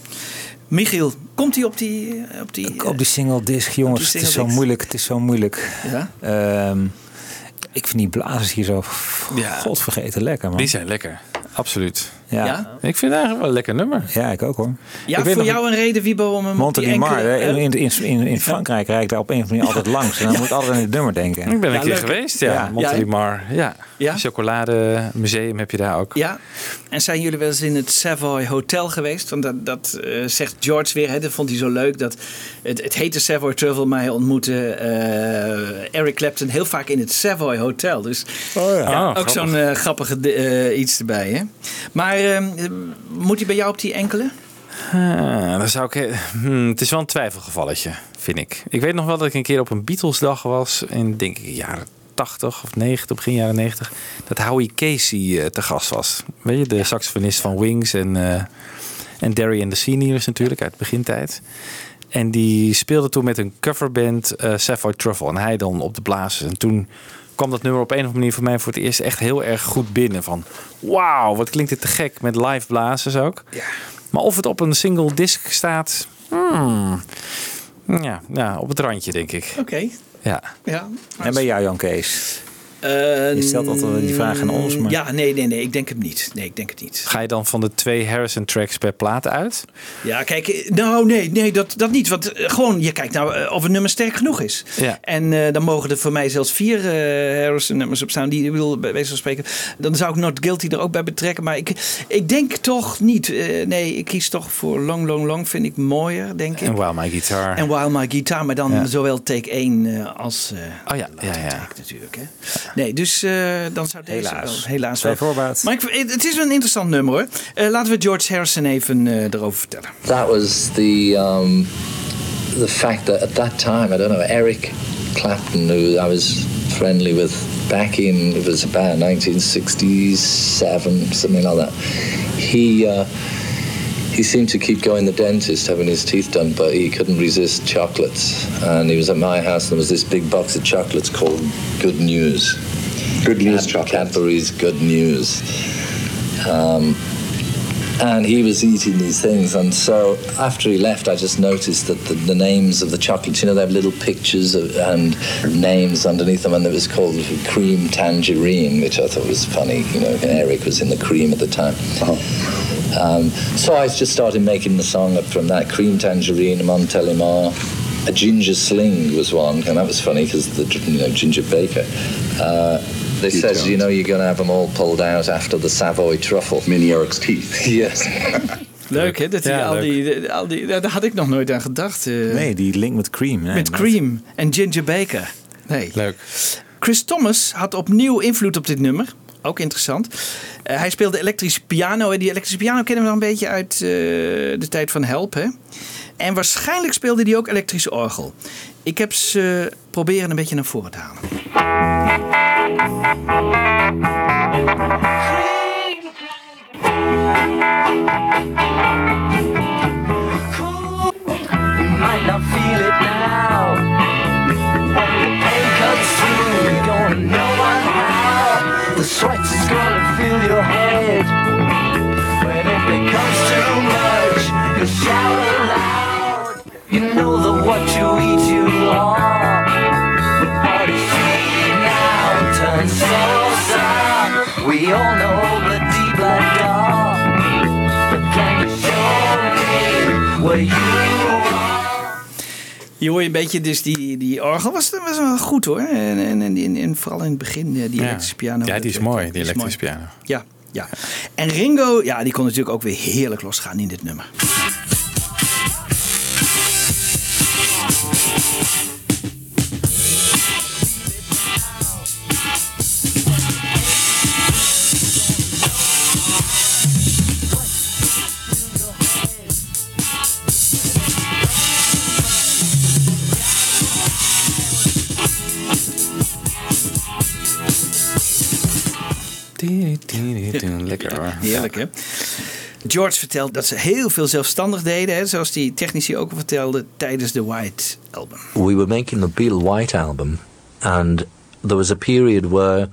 Michiel, komt hij op die... eh, Op die, Op die single disc, jongens, het is zo moeilijk. Het is zo moeilijk. Ja? Ehm, ik vind die blazers hier zo Ja. godvergeten lekker, man. Die zijn lekker, absoluut. Ja. Ja? Ik vind het eigenlijk wel een lekker nummer. Ja, ik ook hoor. Ja, Ik weet voor nog- jou een reden, Wiebo, om enkele... hè, eh, in, in, in, in Frankrijk rijd ik daar op een of andere manier altijd langs. En dan moet ik altijd aan dit nummer denken. Ik ben een Ja, keer leuk. geweest, ja. Ja. Montelimar, ja. Ja? Chocolademuseum heb je daar ook. Ja, en zijn jullie wel eens in het Savoy Hotel geweest? Want dat, dat eh, zegt George weer, hè, dat vond hij zo leuk. Dat het, het heette Savoy Truffle, maar hij ontmoette eh, Eric Clapton heel vaak in het Savoy Hotel. Dus Oh ja. Ah, ook zo'n eh, grappige eh, iets erbij. Hè? Maar eh, moet hij bij jou op die enkele? Ah, dan zou ik, hmm, het is wel een twijfelgevalletje, vind ik. Ik weet nog wel dat ik een keer op een Beatlesdag was in denk ik jaren 80 of 90, begin jaren 90, dat Howie Casey eh, te gast was. Weet je, de saxofonist van Wings en, eh en Derry and the Seniors natuurlijk uit begintijd. En die speelde toen met een coverband eh Sapphire Truffle en hij dan op de blazers. En toen kwam dat nummer op een of andere manier voor mij voor het eerst echt heel erg goed binnen. Van wauw, wat klinkt dit te gek met live blazers ook. Maar of het op een single disc staat, hmm, ja, ja, op het randje denk ik. Oké. Ja. Ja. En bij jou, Jan Kees? Je stelt altijd wel die vraag aan ons, maar- Ja, nee, nee, nee, ik denk het niet. Nee, ik denk het niet. Ga je dan van de twee Harrison tracks per plaat uit? Ja, kijk, eh, nou nee, nee dat, dat niet. Want eh, gewoon, je kijkt nou eh, of een nummer sterk genoeg is. Ja. En eh, dan mogen er voor mij zelfs vier eh Harrison nummers op staan. Die ik wil bij wijze van spreken. Dan zou ik Not Guilty er ook bij betrekken. Maar ik, ik denk toch niet. eh, nee, ik kies toch voor Long, Long, Long. Vind ik mooier, denk ik. En While My Guitar. En While My Guitar, maar dan Ja. zowel take 1 eh, als eh Oh ja, ja, ja. take natuurlijk. Hè. Nee, dus eh, dan zou deze Helaas. wel... Helaas wel. voorbaat. Maar ik, het is wel een interessant nummer hoor. Eh, laten we George Harrison even eh, erover vertellen. That was the um, the fact that at that time, I don't know, Eric Clapton, who I was friendly with back in, it was about 1967, something like that. He uh, he seemed to keep going to the dentist having his teeth done, but he couldn't resist chocolates. And he was at my house, and there was this big box of chocolates called Good News. Good News chocolate. Cadbury's Good News. Um, and he was eating these things and so after he left i just noticed that the, the names of the chocolates you know they have little pictures of, and names underneath them and it was called cream tangerine which i thought was funny you know eric was in the cream at the time um, so i just started making the song up from that cream tangerine montelimar a ginger sling was one and that was funny because the you know ginger baker uh, they said, you know, you're going to have them all pulled out after the Savoy truffle. Mini Eric's teeth. yes. Leuk hè? Dat Ja, al, leuk. die, al die, daar had ik nog nooit aan gedacht. eh, Nee, die link met Cream. Nee, met Cream en Ginger Baker. Nee. Leuk. Chris Thomas had opnieuw invloed op dit nummer. Ook interessant. Eh, hij speelde elektrische piano. En die elektrische piano kennen we nog een beetje uit eh, de tijd van Help. Hè? En waarschijnlijk speelde hij ook elektrische orgel. Ik heb ze proberen een beetje naar voren te halen. The sweat's is gonna fill your head. When it becomes too much, you shout aloud. You know that what you eat, you are. All you see now turns so sour. We all know the deep black dark. But can you show me where you je een beetje dus die, die orgel. Was, was wel goed hoor. En, en, en, en, en vooral in het begin eh, die elektrische piano. Ja, die is mooi, die is elektrische piano. Ja, ja. En Ringo, ja, die kon natuurlijk ook weer heerlijk losgaan in dit nummer. Lekker hoor. Heerlijk, hè? George vertelt dat ze heel veel zelfstandig deden, hè, zoals die technici ook al vertelde tijdens de White Album. we were making the Beatle White album, and there was a period where,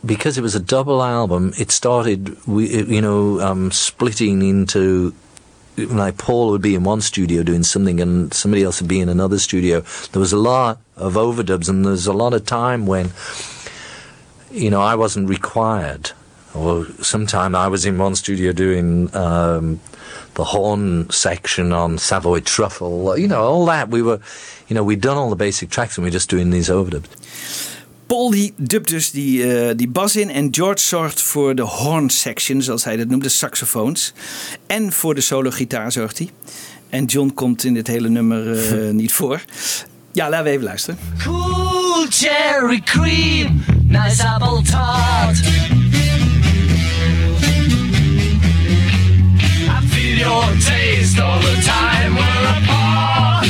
because it was a double album, it started, we, you know, um, splitting into. Like Paul would be in one studio doing something, and somebody else would be in another studio. There was a lot of overdubs, and there's a lot of time when, you know, I wasn't required Or sometime I was in one studio doing um, the horn section on Savoy Truffle. You know, all that. We were, you know, we'd done all the basic tracks and we're just doing these overdubs. Paul die dubt dus die, eh, die bas in en George zorgt voor de horn section, zoals hij dat noemt, de saxofoons. En voor de solo gitaar zorgt hij. En John komt in dit hele nummer eh, niet voor. Ja, laten we even luisteren. Cool cherry cream, nice apple tart. I feel your taste all the time we're apart.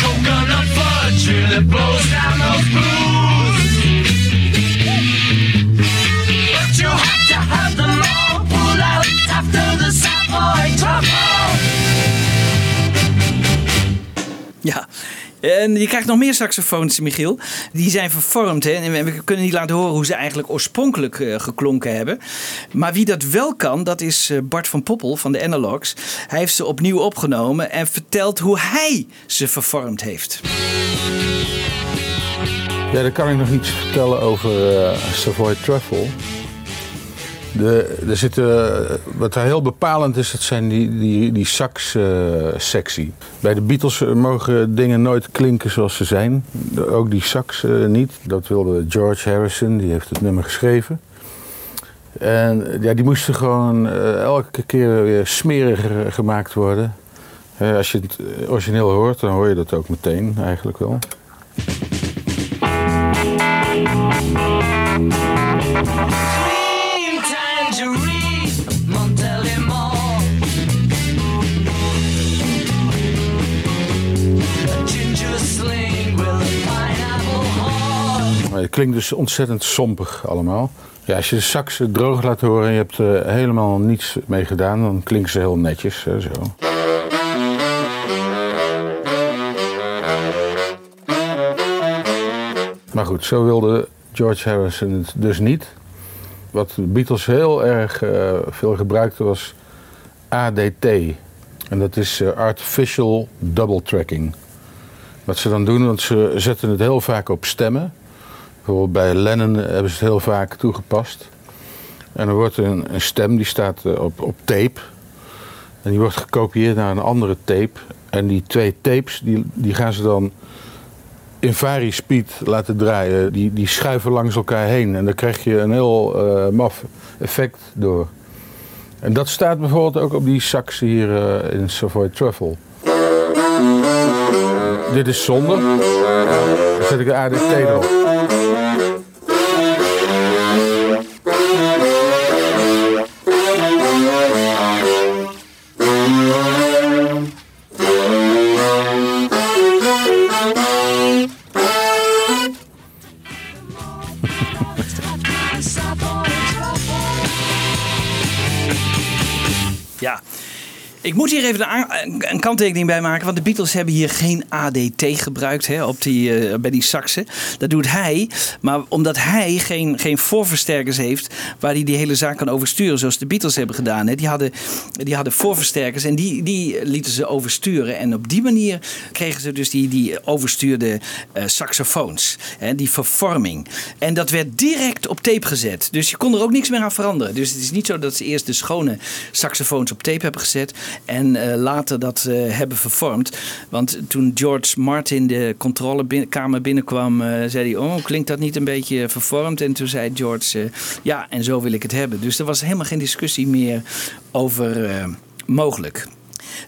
Coconut fudge really blows down those blues. En je krijgt nog meer saxofoons, Michiel. Die zijn vervormd. Hè? En we kunnen niet laten horen hoe ze eigenlijk oorspronkelijk eh, geklonken hebben. Maar wie dat wel kan, dat is eh, Bart van Poppel van de Analogs. Hij heeft ze opnieuw opgenomen en vertelt hoe hij ze vervormd heeft. Ja, dan kan ik nog iets vertellen over eh, Savoy Truffle. De, er zitten, wat daar heel bepalend is, dat zijn die, die, die sax-sectie. Bij de Beatles mogen dingen nooit klinken zoals ze zijn. Ook die sax eh, niet. Dat wilde George Harrison, die heeft het nummer geschreven. En ja, die moesten gewoon eh, elke keer weer smeriger gemaakt worden. Eh, als je het origineel hoort, dan hoor je dat ook meteen eigenlijk wel. Het klinkt dus ontzettend sompig allemaal. Ja, als je de sax droog laat horen en je hebt er helemaal niets mee gedaan, dan klinken ze heel netjes. Maar goed, zo wilde George Harrison het dus niet. Wat de Beatles heel erg eh, veel gebruikten was ADT. En dat is eh, Artificial Double Tracking. Wat ze dan doen, want ze zetten het heel vaak op stemmen. Bijvoorbeeld bij Lennon hebben ze het heel vaak toegepast. En er wordt een, stem die staat eh, op, op tape. En die wordt gekopieerd naar een andere tape. En die twee tapes die, die gaan ze dan in vari-speed laten draaien. Die, die schuiven langs elkaar heen. En daar krijg je een heel eh, maf effect door. En dat staat bijvoorbeeld ook op die sax hier eh, in Savoy Truffle. Dit is zonder. Dan zet ik de ADT erop. Ja. Ik moet hier even een, kanttekening bij maken. Want de Beatles hebben hier geen ADT gebruikt hè, op die, eh, bij die saxen. Dat doet hij. Maar omdat hij geen, geen voorversterkers heeft waar hij die hele zaak kan oversturen. Zoals de Beatles hebben gedaan. Hè. Die, hadden, die hadden voorversterkers en die, die lieten ze oversturen. En op die manier kregen ze dus die, die overstuurde eh, saxofoons. Hè, die vervorming. En dat werd direct op tape gezet. Dus je kon er ook niks meer aan veranderen. Dus het is niet zo dat ze eerst de schone saxofoons op tape hebben gezet. En eh, later dat eh, hebben vervormd. Want toen George Martin de controlekamer binnenkwam, eh, zei hij: Oh, klinkt dat niet een beetje vervormd? En toen zei George: Ja, en zo wil ik het hebben. Dus er was helemaal geen discussie meer over mogelijk.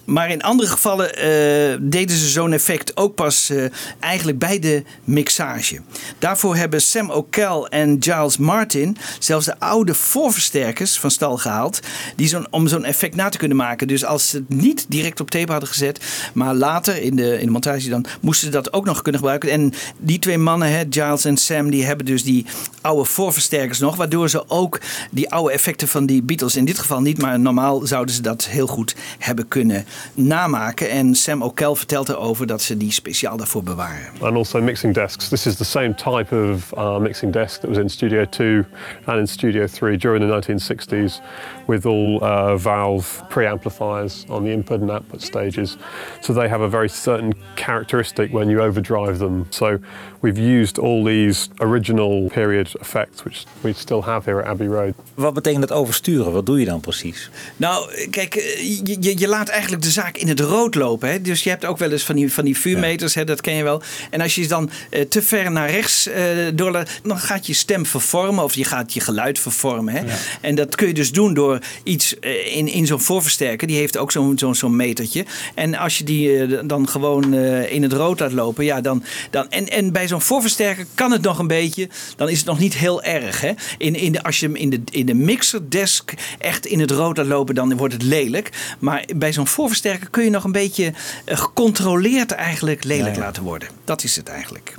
Maar in andere gevallen eh, deden ze zo'n effect ook pas eh, eigenlijk bij de mixage. Daarvoor hebben Sam O'Kell en Giles Martin zelfs de oude voorversterkers van stal gehaald. Die zo'n, om zo'n effect na te kunnen maken. Dus als ze het niet direct op tape hadden gezet, maar later in de, in de montage dan moesten ze dat ook nog kunnen gebruiken. En die twee mannen, hè, Giles en Sam, die hebben dus die oude voorversterkers nog. Waardoor ze ook die oude effecten van die Beatles in dit geval niet, maar normaal zouden ze dat heel goed hebben kunnen kunnen namaken. En Sam O'Kell vertelt erover dat ze die speciaal daarvoor bewaren. and also mixing desks. This is the same type of uh, mixing desk that was in Studio 2 and in Studio 3 during the 1960s, with all uh, valve preamplifiers on the input and output stages. So they have a very certain characteristic when you overdrive them. So we've used all these original period effects, which we still have here at Abbey Road. Wat betekent dat oversturen? Wat doe je dan precies? Nou, kijk, eh, je, je, je laat eigenlijk de zaak in het rood lopen. Hè? Dus je hebt ook wel eens van die, van die vuurmeters, hè? dat ken je wel. En als je dan eh, te ver naar rechts eh doorlaat, dan gaat je stem vervormen of je gaat je geluid vervormen. Hè? En dat kun je dus doen door iets eh, in, in zo'n voorversterker. Die heeft ook zo'n zo'n zo'n metertje. En als je die dan gewoon eh, in het rood laat lopen, ja, dan. dan en, en bij zo'n voorversterker kan het nog een beetje. Dan is het nog niet heel erg. Hè? In, in de, als je hem in de, in de mixerdesk echt in het rood laat lopen, dan wordt het lelijk. Maar bij zo'n voorversterker kun je nog een beetje eh, gecontroleerd eigenlijk lelijk Ja, ja. laten worden. Dat is het eigenlijk.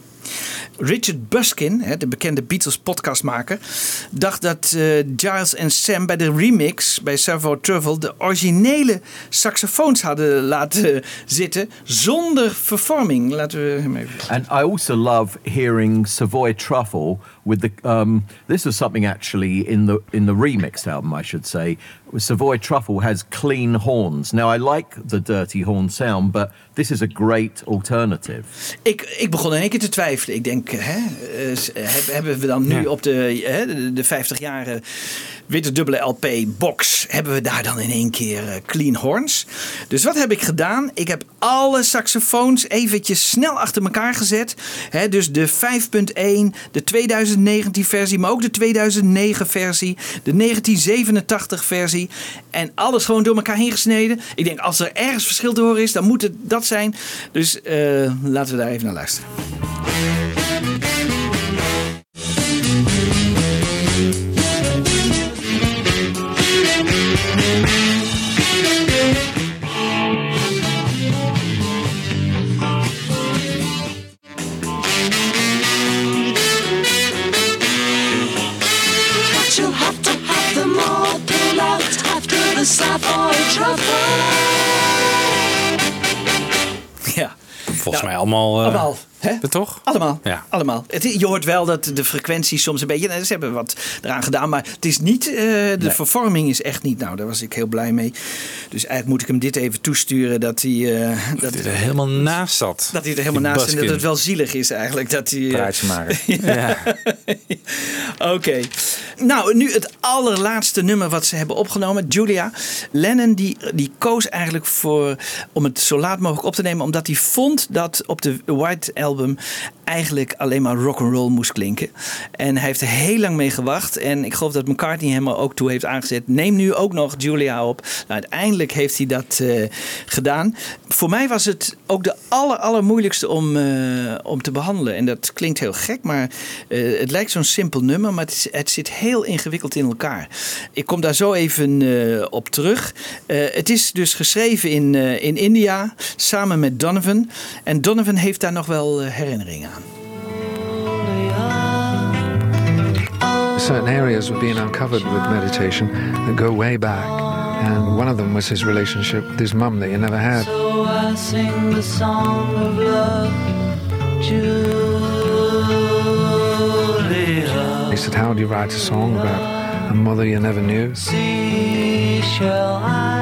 Richard Buskin, de bekende Beatles podcastmaker, dacht dat eh, Giles en Sam bij de remix bij Savo Truffle de originele saxofoons hadden laten zitten zonder vervorming. Laten we hem even. And I also love hearing Savoy Truffle with the. Um, this was something actually in the in the remixed album, I should say. Savoy Truffle has clean horns. Now I like the dirty horn sound, but this is a great alternative. Ik, ik begon in één keer te twijfelen. Ik denk, hè, eh, s- heb- hebben we dan nu Ja. op de, hè, de, de 50 jaren witte dubbele LP box, hebben we daar dan in één keer eh, clean horns? Dus wat heb ik gedaan? Ik heb alle saxofoons eventjes snel achter elkaar gezet. Dus de 5.1, de 2019 versie, maar ook de 2009 versie, de 1987 versie. En alles gewoon door elkaar heen gesneden. Ik denk, als er ergens verschil te horen is, dan moet het dat zijn. Dus eh, laten we daar even naar luisteren. Volgens mij allemaal. eh, Allemaal. Hè? Toch? Allemaal. Ja. Allemaal. Het, je hoort wel dat de frequentie soms een beetje. nou, Ze hebben wat eraan gedaan, maar het is niet. eh, de Nee. vervorming is echt niet. Nou, daar was ik heel blij mee. Dus eigenlijk moet ik hem dit even toesturen dat hij. eh, dat hij er helemaal naast zat. Dat hij er helemaal naast zit. En dat het wel zielig is eigenlijk. Dat hij. eh, Praatje maken. ja. Oké. Nou, nu het allerlaatste nummer wat ze hebben opgenomen. Julia. Lennon die, die koos eigenlijk voor om het zo laat mogelijk op te nemen. Omdat hij vond dat op de White Album eigenlijk alleen maar rock and roll moest klinken. En hij heeft er heel lang mee gewacht. En ik geloof dat McCartney hem er ook toe heeft aangezet. Neem nu ook nog Julia op. Nou, uiteindelijk heeft hij dat eh, gedaan. Voor mij was het ook de aller, allermoeilijkste om, eh, om te behandelen. En dat klinkt heel gek, maar eh, het lijkt zo'n simpel nummer. Maar het, het zit heel ingewikkeld in elkaar. Ik kom daar zo even op terug. Het is dus geschreven in, in India samen met Donovan. En Donovan heeft daar nog wel eh, herinneringen aan. certain areas were being uncovered with meditation that go way back. And one of them was his relationship with his mum that he never had. So I sing the song of love, Julia. He said, How do you write a song about a mother you never knew? Seashell eyes,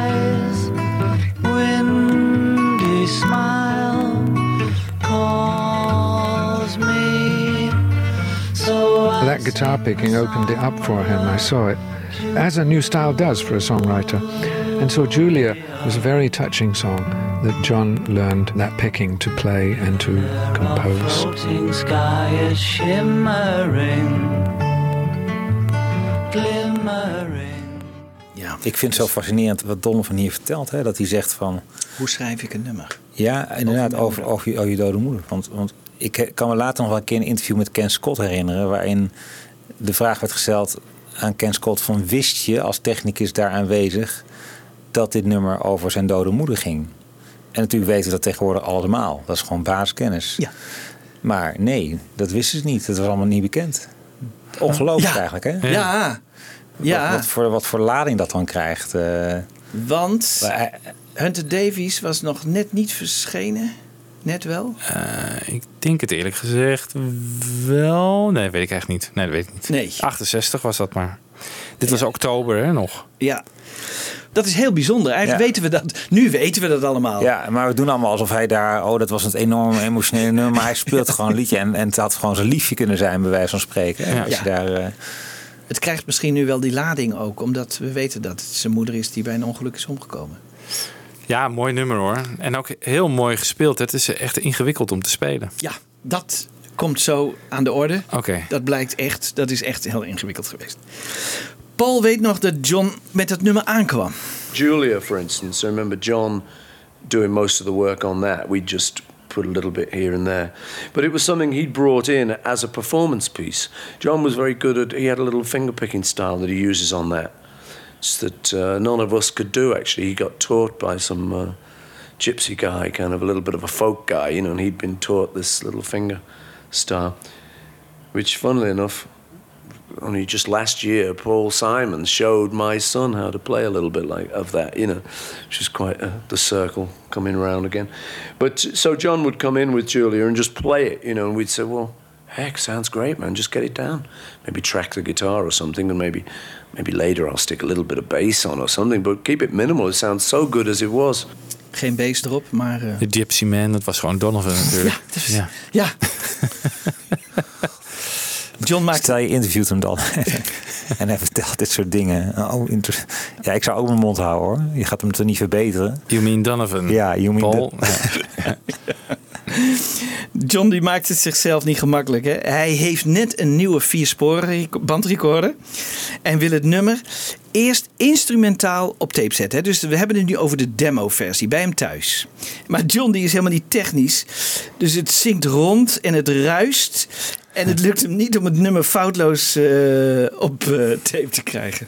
That guitar picking opened it up for him. I saw it, as a new style does for a songwriter. And so Julia was a very touching song that John learned that picking to play and to compose. floating sky is shimmering, glimmering. Ja. Ik vind het zo fascinerend wat Donovan hier vertelt. Hè? Dat hij zegt van... Hoe schrijf ik een nummer? Ja, inderdaad, over, over, je, over je dode moeder. Want, want ik kan me later nog wel een keer een interview met Ken Scott herinneren... waarin de vraag werd gesteld aan Ken Scott van... wist je als technicus daar aanwezig dat dit nummer over zijn dode moeder ging? En natuurlijk weten we dat tegenwoordig allemaal. Dat is gewoon basiskennis. Ja. Maar nee, dat wisten ze niet. Dat was allemaal niet bekend. Ongelooflijk Ja. eigenlijk, hè? Ja. Ja. Wat, wat, voor, wat voor lading dat dan krijgt. eh. Want... Hunter Davies was nog net niet verschenen. Net wel? Eh, ik denk het eerlijk gezegd wel. Nee, weet ik echt niet. Nee, dat weet ik niet. Nee. 68 was dat maar. Dit was oktober hè, nog. Ja. Dat is heel bijzonder. Eigenlijk Ja. weten we dat. Nu weten we dat allemaal. Ja, maar we doen allemaal alsof hij daar... Oh, dat was een enorm emotionele nummer. Maar hij speelt gewoon een liedje. En, en het had gewoon zijn liefje kunnen zijn, bij wijze van spreken. Ja. Als je daar... eh, Het krijgt misschien nu wel die lading ook. Omdat we weten dat het zijn moeder is die bij een ongeluk is omgekomen. Ja, mooi nummer hoor. En ook heel mooi gespeeld. Het is echt ingewikkeld om te spelen. Ja, dat komt zo aan de orde. Oké. Dat blijkt echt. Dat is echt heel ingewikkeld geweest. Paul weet nog dat John met het nummer aankwam. Julia, for instance, I remember John doing most of the work on that. We just put a little bit here and there. But it was something he'd brought in as a performance piece. John was very good at, he had a little finger picking style that he uses on that. That uh, none of us could do, actually. He got taught by some uh, gypsy guy, kind of a little bit of a folk guy, you know, and he'd been taught this little finger style, which, funnily enough, only just last year, Paul Simon showed my son how to play a little bit like of that, you know, which is quite uh, the circle coming around again. But so John would come in with Julia and just play it, you know, and we'd say, well, heck, sounds great, man. Just get it down. Maybe track the guitar or something, and maybe maybe later I'll stick a little bit of bass on or something. But keep it minimal. It sounds so good as it was. Geen beest erop, maar... eh, De Gypsy Man, dat was gewoon Donovan natuurlijk. Ja, ja. John maakt... Stel je interviewt hem dan. en hij vertelt dit soort dingen. Oh, inter- ja, ik zou ook mijn mond houden hoor. Je gaat hem toch niet verbeteren. You mean Donovan? Ja, you mean Paul. John die maakt het zichzelf niet gemakkelijk. Hè? Hij heeft net een nieuwe viersporen bandrecorder. En wil het nummer eerst instrumentaal op tape zetten. Hè? Dus we hebben het nu over de demo-versie bij hem thuis. Maar John die is helemaal niet technisch. Dus het zingt rond en het ruist. En het lukt hem niet om het nummer foutloos eh, op eh, tape te krijgen.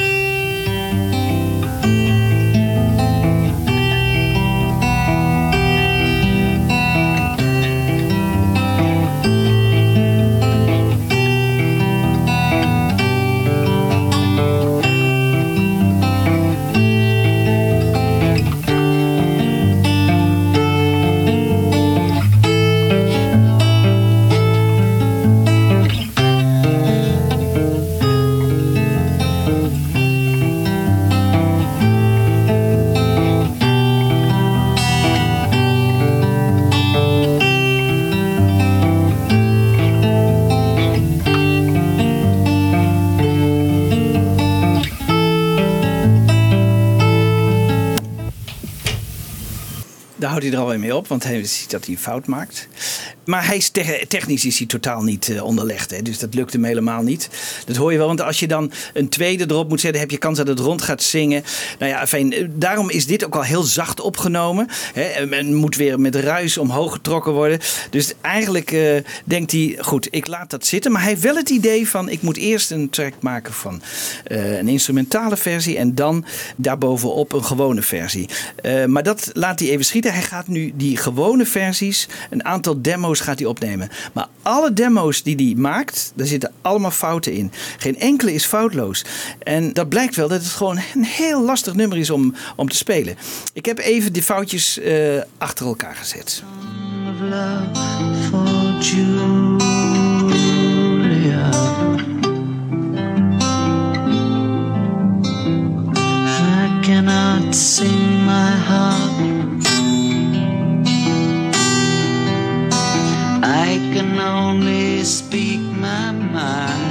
Want hij ziet dat hij een fout maakt. Maar hij is te- technisch is hij totaal niet eh, onderlegd. Hè? Dus dat lukt hem helemaal niet. Dat hoor je wel, want als je dan een tweede erop moet zetten, heb je kans dat het rond gaat zingen. Nou ja, eh, daarom is dit ook al heel zacht opgenomen. Hè? En Men moet weer met ruis omhoog getrokken worden. Dus eigenlijk eh, denkt hij, goed, ik laat dat zitten. Maar hij heeft wel het idee van, ik moet eerst een track maken van een instrumentale versie. En dan daarbovenop een gewone versie. Maar dat laat hij even schieten. Hij gaat nu die gewone versies, een aantal demo's gaat hij opnemen. Maar alle demo's die hij maakt, daar zitten allemaal fouten in. Geen enkele is foutloos. En dat blijkt wel dat het gewoon een heel lastig nummer is om, om te spelen. Ik heb even die foutjes eh, achter elkaar gezet. cannot sing my heart. Can only speak my mind.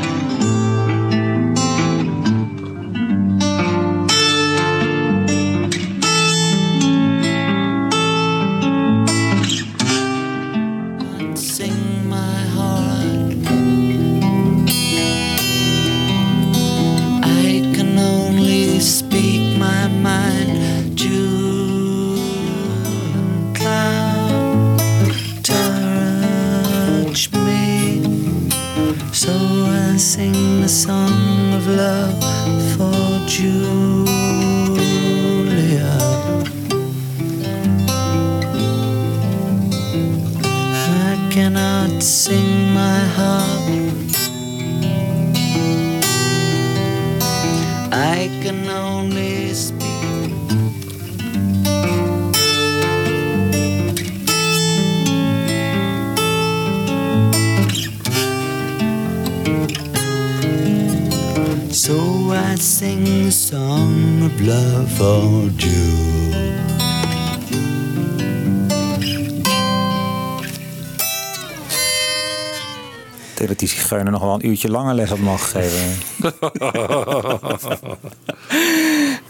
Sing the song of love for Julia. I cannot sing my heart. I can only speak. Sing the song of love for you. Ik dat die zigeuner nog wel een uurtje langer les op mag geven.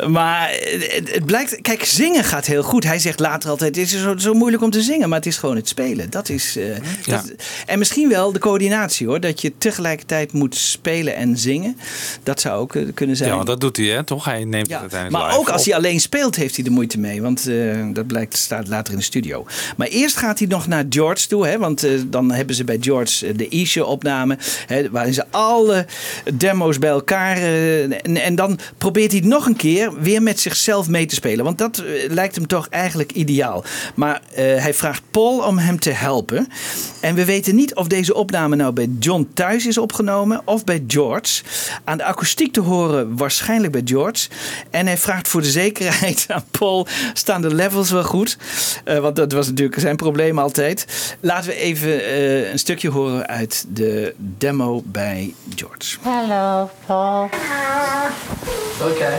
Maar het, het blijkt, kijk, zingen gaat heel goed. Hij zegt later altijd: Het is zo, zo moeilijk om te zingen, maar het is gewoon het spelen. Dat is. eh, dat- en misschien wel de coördinatie hoor. Dat je tegelijkertijd moet spelen en zingen. Dat zou ook eh, kunnen zijn. Ja, want dat doet hij, hè? Toch? Hij neemt het uiteindelijk Maar ook als op. hij alleen speelt, heeft hij er moeite mee. Want eh, dat blijkt staat later in de studio. Maar eerst gaat hij nog naar George toe. Hè, want dan hebben ze bij George de Isha-opname. Hè, waarin ze alle demo's bij elkaar. en, en dan probeert hij nog een keer weer met zichzelf mee te spelen. Want dat eh, lijkt hem toch eigenlijk ideaal. Maar eh, hij vraagt Paul om hem te helpen. En we weten niet of deze opname nou bij John thuis is opgenomen of bij George. Aan de akoestiek te horen waarschijnlijk bij George. En hij vraagt voor de zekerheid aan Paul: staan de levels wel goed? Eh, want dat was natuurlijk zijn probleem altijd. Laten we even eh, een stukje horen uit de demo bij George. Hello, Paul. Okay.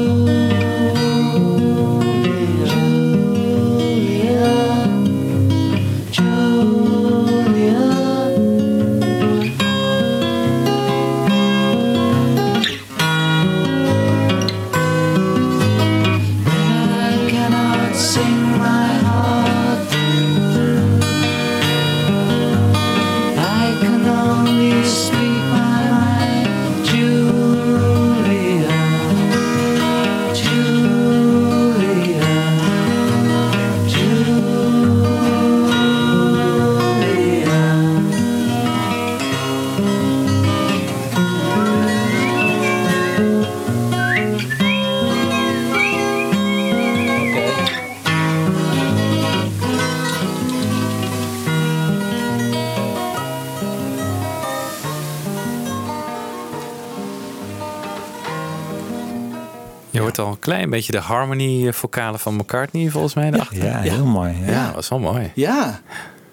al een klein beetje de harmony-vocalen van McCartney volgens mij. daarachter. Ja, heel mooi. Ja, Ja. dat was wel mooi. Ja,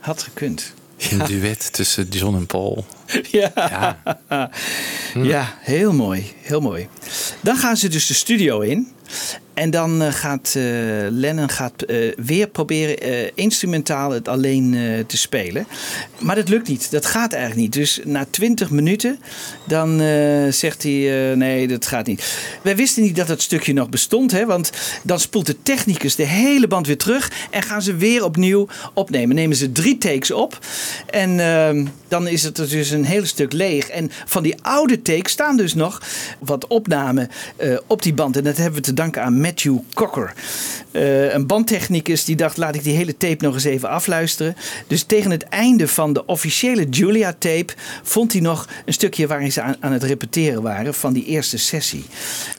had gekund. Een duet tussen John en Paul. Ja. Ja. heel mooi. Heel mooi. Dan gaan ze dus de studio in. En dan eh, gaat eh, Lennon gaat, eh, weer proberen instrumentaal het alleen te spelen. Maar dat lukt niet. Dat gaat eigenlijk niet. Dus na 20 minuten dan zegt hij: nee, dat gaat niet. Wij wisten niet dat dat stukje nog bestond. Hè, want dan spoelt de technicus de hele band weer terug. En gaan ze weer opnieuw opnemen. Nemen ze drie takes op. En ehm, dan is het dus een heel stuk leeg. En van die oude takes staan dus nog wat opnamen op die band. En dat hebben we te danken aan Matthew Cocker. Eh, een bandtechnicus die dacht, laat ik die hele tape nog eens even afluisteren. Dus tegen het einde van de officiële Julia-tape vond hij nog een stukje waarin ze aan, aan het repeteren waren van die eerste sessie.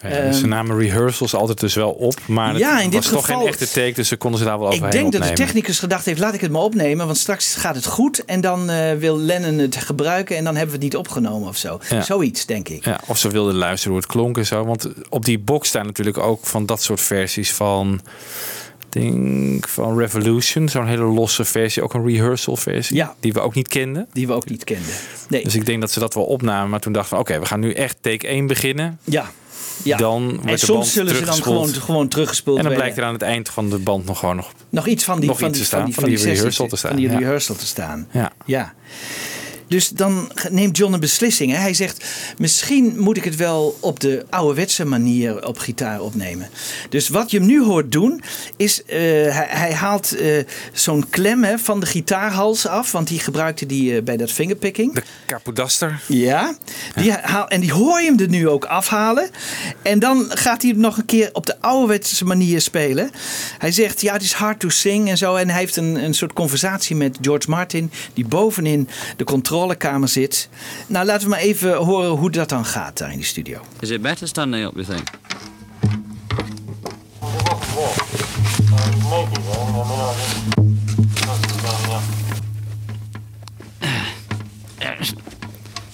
Ja, Ehm, ze namen rehearsals altijd dus wel op, maar het Ja, in dit was toch geval- geen echte take, dus ze konden ze daar wel overheen ik denk dat de technicus gedacht heeft, laat ik het maar opnemen, want straks gaat het goed en dan eh, wil Lennon het gebruiken en dan hebben we het niet opgenomen of zo. Ja. Zoiets, denk ik. Ja, of ze wilden luisteren hoe het klonk en zo. Want op die box staan natuurlijk ook van dat soort versies van... denk van Revolution, zo'n hele losse versie. Ook een rehearsal versie, Ja. die we ook niet kenden. Die we ook niet kenden. Nee. Dus ik denk dat ze dat wel opnamen. Maar toen dachten we, oké, we gaan nu echt take 1 beginnen. Ja. ja. Dan en soms band zullen ze dan gewoon, gewoon teruggespeeld En dan blijkt er aan het eind van de band nog gewoon nog... nog iets van die, van die, rehearsal te staan, ja. Ja. Dus dan neemt John een beslissing. Hè. Hij zegt, misschien moet ik het wel op de ouderwetse manier op gitaar opnemen. Dus wat je hem nu hoort doen, is eh, hij, hij haalt eh, zo'n klem hè, van de gitaarhals af. Want die gebruikte hij eh, bij dat fingerpicking. De kapodaster. Ja, die haal, en die hoor je hem er nu ook afhalen. En dan gaat hij het nog een keer op de ouderwetse manier spelen. Hij zegt, ja, het is hard to sing en zo. En hij heeft een, een soort conversatie met George Martin, die bovenin de controlekamer zit. Nou, laten we maar even horen hoe dat dan gaat daar in die studio. Is it better standing up, you think?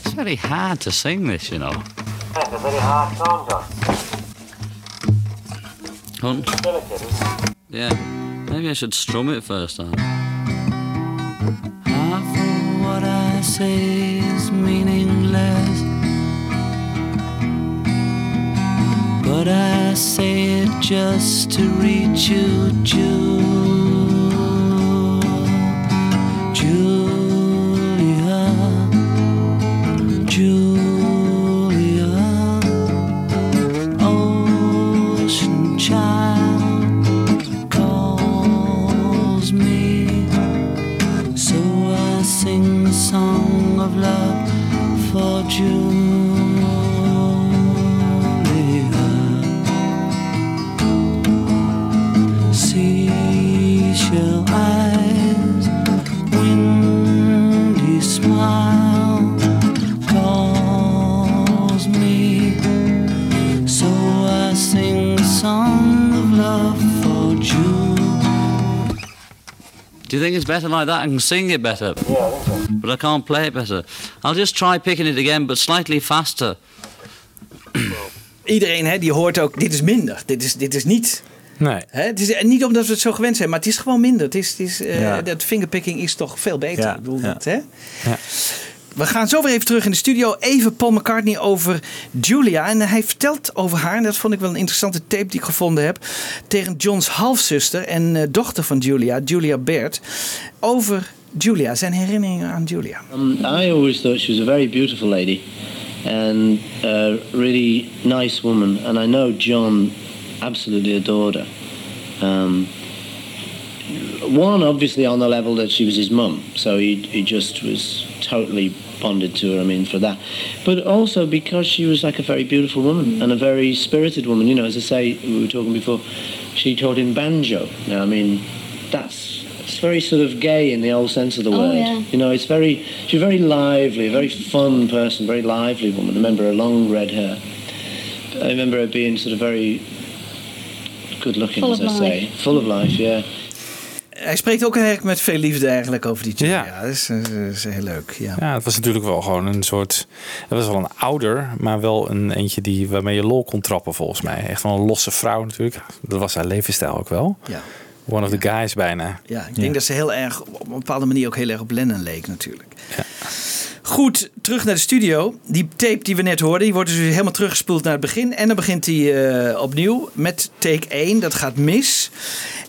It's very hard to sing this, you know. Very hard. Hunt? Yeah. Maybe I should strum it first time. Say is meaningless. But I say it just to reach you, June. For It's better like that? I can sing it better. Yeah. But I can't play it better. I'll just try picking it again, but slightly faster. Iedereen hè, die hoort ook, dit is minder. Dit is, dit is niet... Nee. Hè, het is niet omdat we het zo gewend zijn, maar het is gewoon minder. Het is, het is, eh, Ja. Dat fingerpicking is toch veel beter. Ja, Ik bedoel, ja. dat, hè? Ja. We gaan zo weer even terug in de studio. Even Paul McCartney over Julia. En hij vertelt over haar, en dat vond ik wel een interessante tape die ik gevonden heb. Tegen John's halfzuster en eh, dochter van Julia, Julia Baird. Over Julia, zijn herinneringen aan Julia. Um, I always thought she was a very beautiful lady and a really nice woman. And I know John absolutely adored her. Um, one, obviously, on the level that she was his mum, so he, he just was totally bonded to her, I mean, for that. But also because she was like a very beautiful woman and a very spirited woman. You know, as I say, we were talking before, she taught him banjo. Now, I mean, that's it's very sort of gay in the old sense of the Oh, word. yeah. You know, it's very, she's very lively, a very fun person, very lively woman. I remember her long red hair. I remember her being sort of very good looking, Full as I say. Full of life, yeah. Hij spreekt ook eigenlijk met veel liefde eigenlijk over die Julia. Ja. Dat, is, dat is heel leuk. Ja. Ja, het was natuurlijk wel gewoon een soort. Het was wel een ouder, maar wel een eentje die waarmee je lol kon trappen, volgens mij. Echt wel een losse vrouw natuurlijk. Dat was haar levensstijl ook wel. Ja. One of the guys bijna. Ja, ik denk dat ze heel erg op een bepaalde manier ook heel erg op Lennon leek natuurlijk. Goed, terug naar de studio. Die tape die we net hoorden, die wordt dus helemaal teruggespoeld naar het begin. En dan begint hij eh, opnieuw met take 1. Dat gaat mis.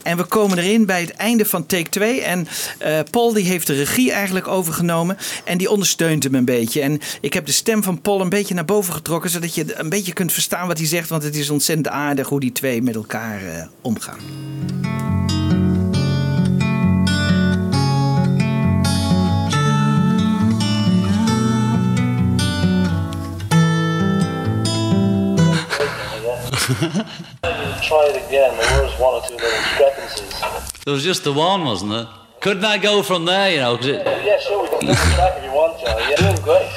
En we komen erin bij het einde van take 2. En eh, Paul die heeft de regie eigenlijk overgenomen. En die ondersteunt hem een beetje. En ik heb de stem van Paul een beetje naar boven getrokken. Zodat je een beetje kunt verstaan wat hij zegt. Want het is ontzettend aardig hoe die twee met elkaar eh, omgaan. Try it again. There was one or two little discrepancies. There was just the one, wasn't there? Couldn't I go from there, you know? Yeah, sure, we can double track if you want, Joe. Yeah, doing great.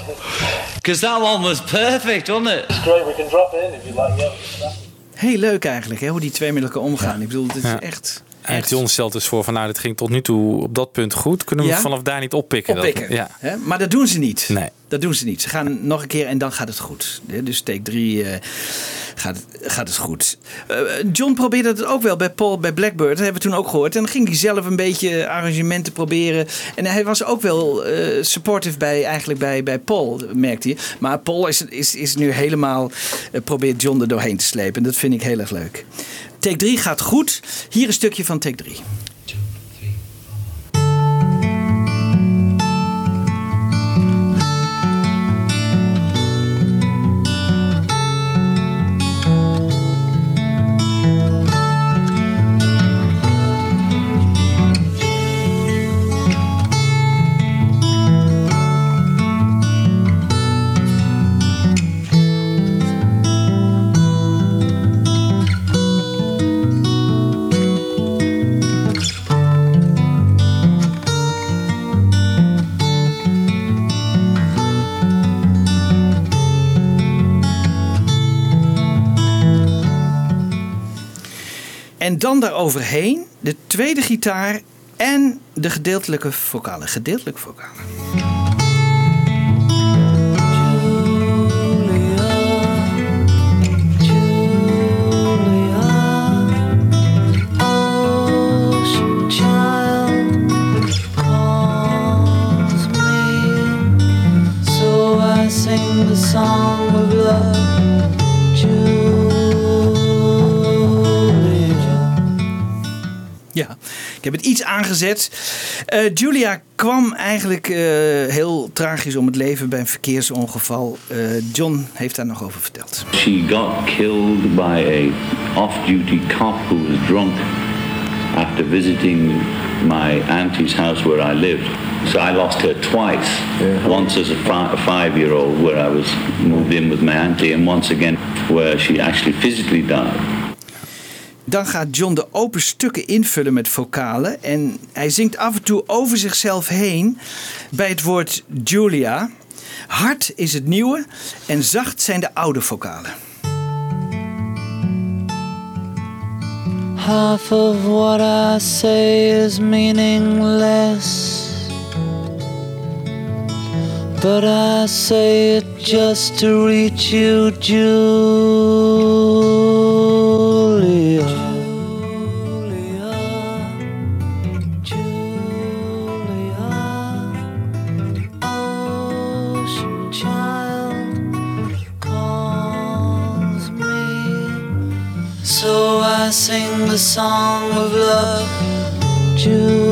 Because that one was perfect, wasn't it? It's great. We can drop in if you like. Yeah, it. Heel leuk eigenlijk, hè, hoe die twee met elkaar omgaan. Ik bedoel, het is Ja. echt... En John stelt dus voor van nou, dit ging tot nu toe op dat punt goed. Kunnen we Ja? vanaf daar niet oppikken? Dat- ja. Maar dat doen ze niet. Nee. Dat doen ze niet. Ze gaan nog een keer en dan gaat het goed. Dus take 3 gaat, het, gaat het goed. Eh, John probeerde het ook wel bij Paul bij Blackbird. Dat hebben we toen ook gehoord. En dan ging hij zelf een beetje arrangementen proberen. En hij was ook wel eh, supportive bij, eigenlijk bij, bij Paul, merkte hij. Maar Paul is, is, is nu helemaal, eh, probeert John er doorheen te slepen. En dat vind ik heel erg leuk. Take 3 gaat goed. Hier een stukje van take 3. Dan daaroverheen de tweede gitaar en de gedeeltelijke vocalen. Gedeeltelijke vocalen. the song of love, ik heb het iets aangezet. Eh, Julia kwam eigenlijk eh, heel tragisch om het leven bij een verkeersongeval. Eh, John heeft daar nog over verteld. She got killed by a off-duty cop who was drunk after visiting my auntie's house where I lived. So I lost her twice. Once as a, fi- a five-year-old where I was moved in with my auntie, and once again where she actually physically died. Dan gaat John de open stukken invullen met vocalen. En hij zingt af en toe over zichzelf heen bij het woord Julia. Hard is het nieuwe en zacht zijn de oude vocalen. Half of what I say is meaningless. But I say it just to reach you, Julia. Sing the song of love, Julia.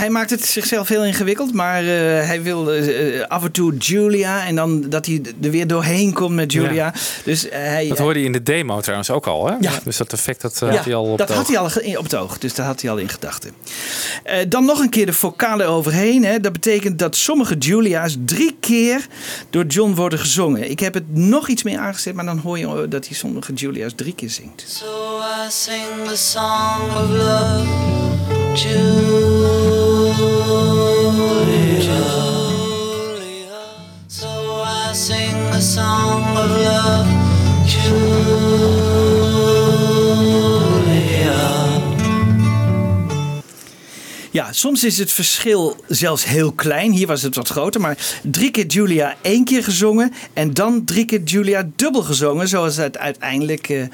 Hij maakt het zichzelf heel ingewikkeld, maar eh, hij wil eh, af en toe Julia en dan dat hij er weer doorheen komt met Julia. Dus eh, hij, Dat hoorde je in de demo trouwens ook al, hè? Ja. Dus dat effect dat, eh, Ja, had hij al op dat het had hij al op het oog, dus dat had hij al in gedachten. Eh, dan nog een keer de vocalen overheen. Hè. Dat betekent dat sommige Julia's drie keer door John worden gezongen. Ik heb het nog iets meer aangezet, maar dan hoor je eh, dat hij sommige Julia's drie keer zingt. So I sing the song of love, Julia. Song of love, Julia. Ja, soms is het verschil zelfs heel klein. Hier was het wat groter, maar drie keer Julia één keer gezongen en dan drie keer Julia dubbel gezongen, zoals het uiteindelijk eh,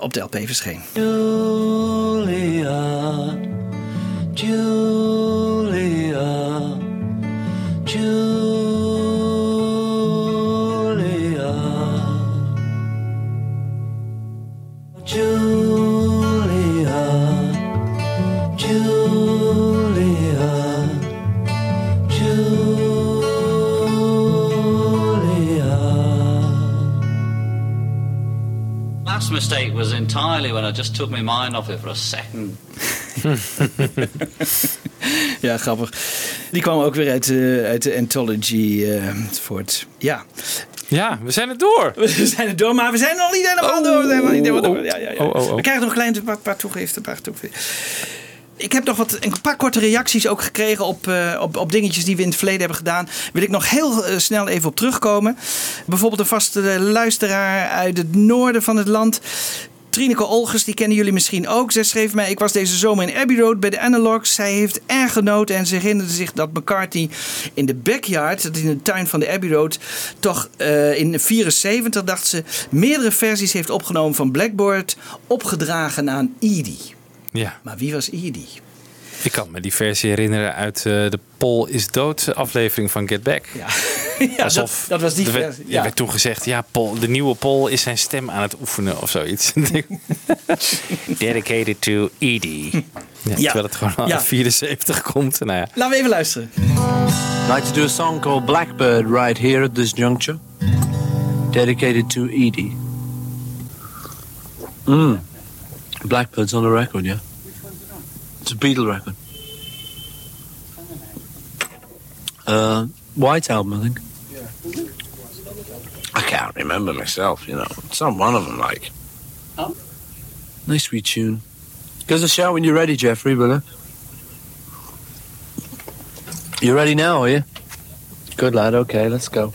op de LP verscheen. Julia, Julia, Julia, Julia, Julia, Julia. Last mistake was entirely when I just took my mind off it for a second. Ja, grappig. Die kwam ook weer uit, eh, uit de Anthology eh, voort. Ja. Ja, we zijn er door. We zijn er door, maar we zijn nog niet helemaal door. We zijn nog niet helemaal door. Ja, ja, ja. Oh. We krijgen nog een klein paar, paar toegiften. Paar toegiften. Ik heb nog wat, een paar korte reacties ook gekregen op, eh, op, op dingetjes die we in het verleden hebben gedaan. Wil ik nog heel eh, snel even op terugkomen. Bijvoorbeeld een vaste luisteraar uit het noorden van het land. Trineke Olgers, die kennen jullie misschien ook. Zij schreef mij, ik was deze zomer in Abbey Road bij de Analogs. Zij heeft erg genoten en ze herinnerde zich dat McCartney in de backyard, dat in de tuin van de Abbey Road, toch eh, in 74 dacht ze, meerdere versies heeft opgenomen van Blackboard, opgedragen aan Edie. Ja. Maar wie was Edie? Ik kan me die versie herinneren uit eh, de Paul is dood aflevering van Get Back. Ja, ja dat, dat was die er werd, versie. er werd toen gezegd, ja, Paul, de nieuwe Paul is zijn stem aan het oefenen of zoiets. Dedicated to Edie. Ja, Terwijl het gewoon al Ja. 74 komt. Nou ja. Laten we even luisteren. like to do a song called Blackbird right here at this juncture, dedicated to Edie. Mm. Blackbird's on the record, yeah. It's a Beatle record. Uh, White album, I think. I can't remember myself, you know. It's not one of them, like. Nice sweet tune. Give us a shout when you're ready, Jeffrey, brother. You're ready now, are you? Good lad, okay, let's go.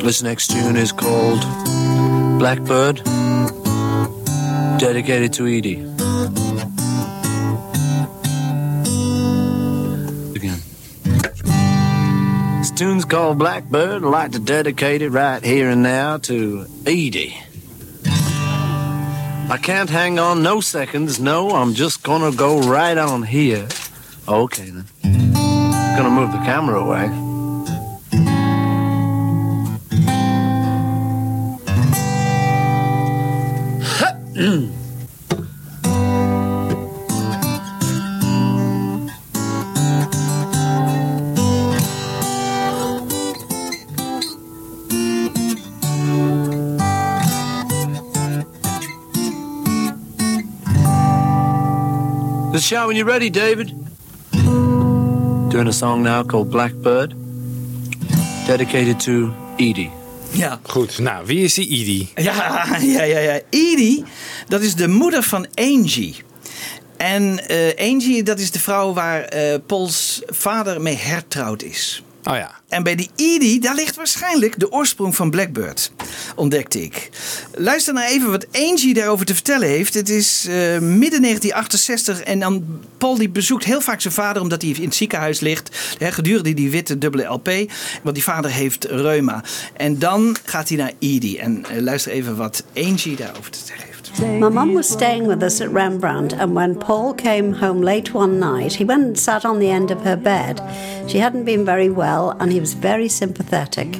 This next tune is called Blackbird, dedicated to Edie. Again. This tune's called Blackbird. I'd like to dedicate it right here and now to Edie. I can't hang on no seconds. No, I'm just gonna go right on here. Okay then. Gonna move the camera away. Let's shout when you're ready, David. Doing a song now called Blackbird, dedicated to Edie. Ja. Goed, nou, wie is die Edie? Ja, ja, ja, ja. Edie, dat is de moeder van Angie. En eh, Angie, dat is de vrouw waar eh Pauls vader mee hertrouwd is. Oh ja. En bij die Edie, daar ligt waarschijnlijk de oorsprong van Blackbird, ontdekte ik. Luister nou even wat Angie daarover te vertellen heeft. Het is eh, midden 1968 en dan Paul die bezoekt heel vaak zijn vader omdat hij in het ziekenhuis ligt. Hè, gedurende die witte dubbele LP, want die vader heeft reuma. En dan gaat hij naar Edie en eh, luister even wat Angie daarover te zeggen. My mum was staying with us at Rembrandt, and when Paul came home late one night, he went and sat on the end of her bed. She hadn't been very well, and he was very sympathetic.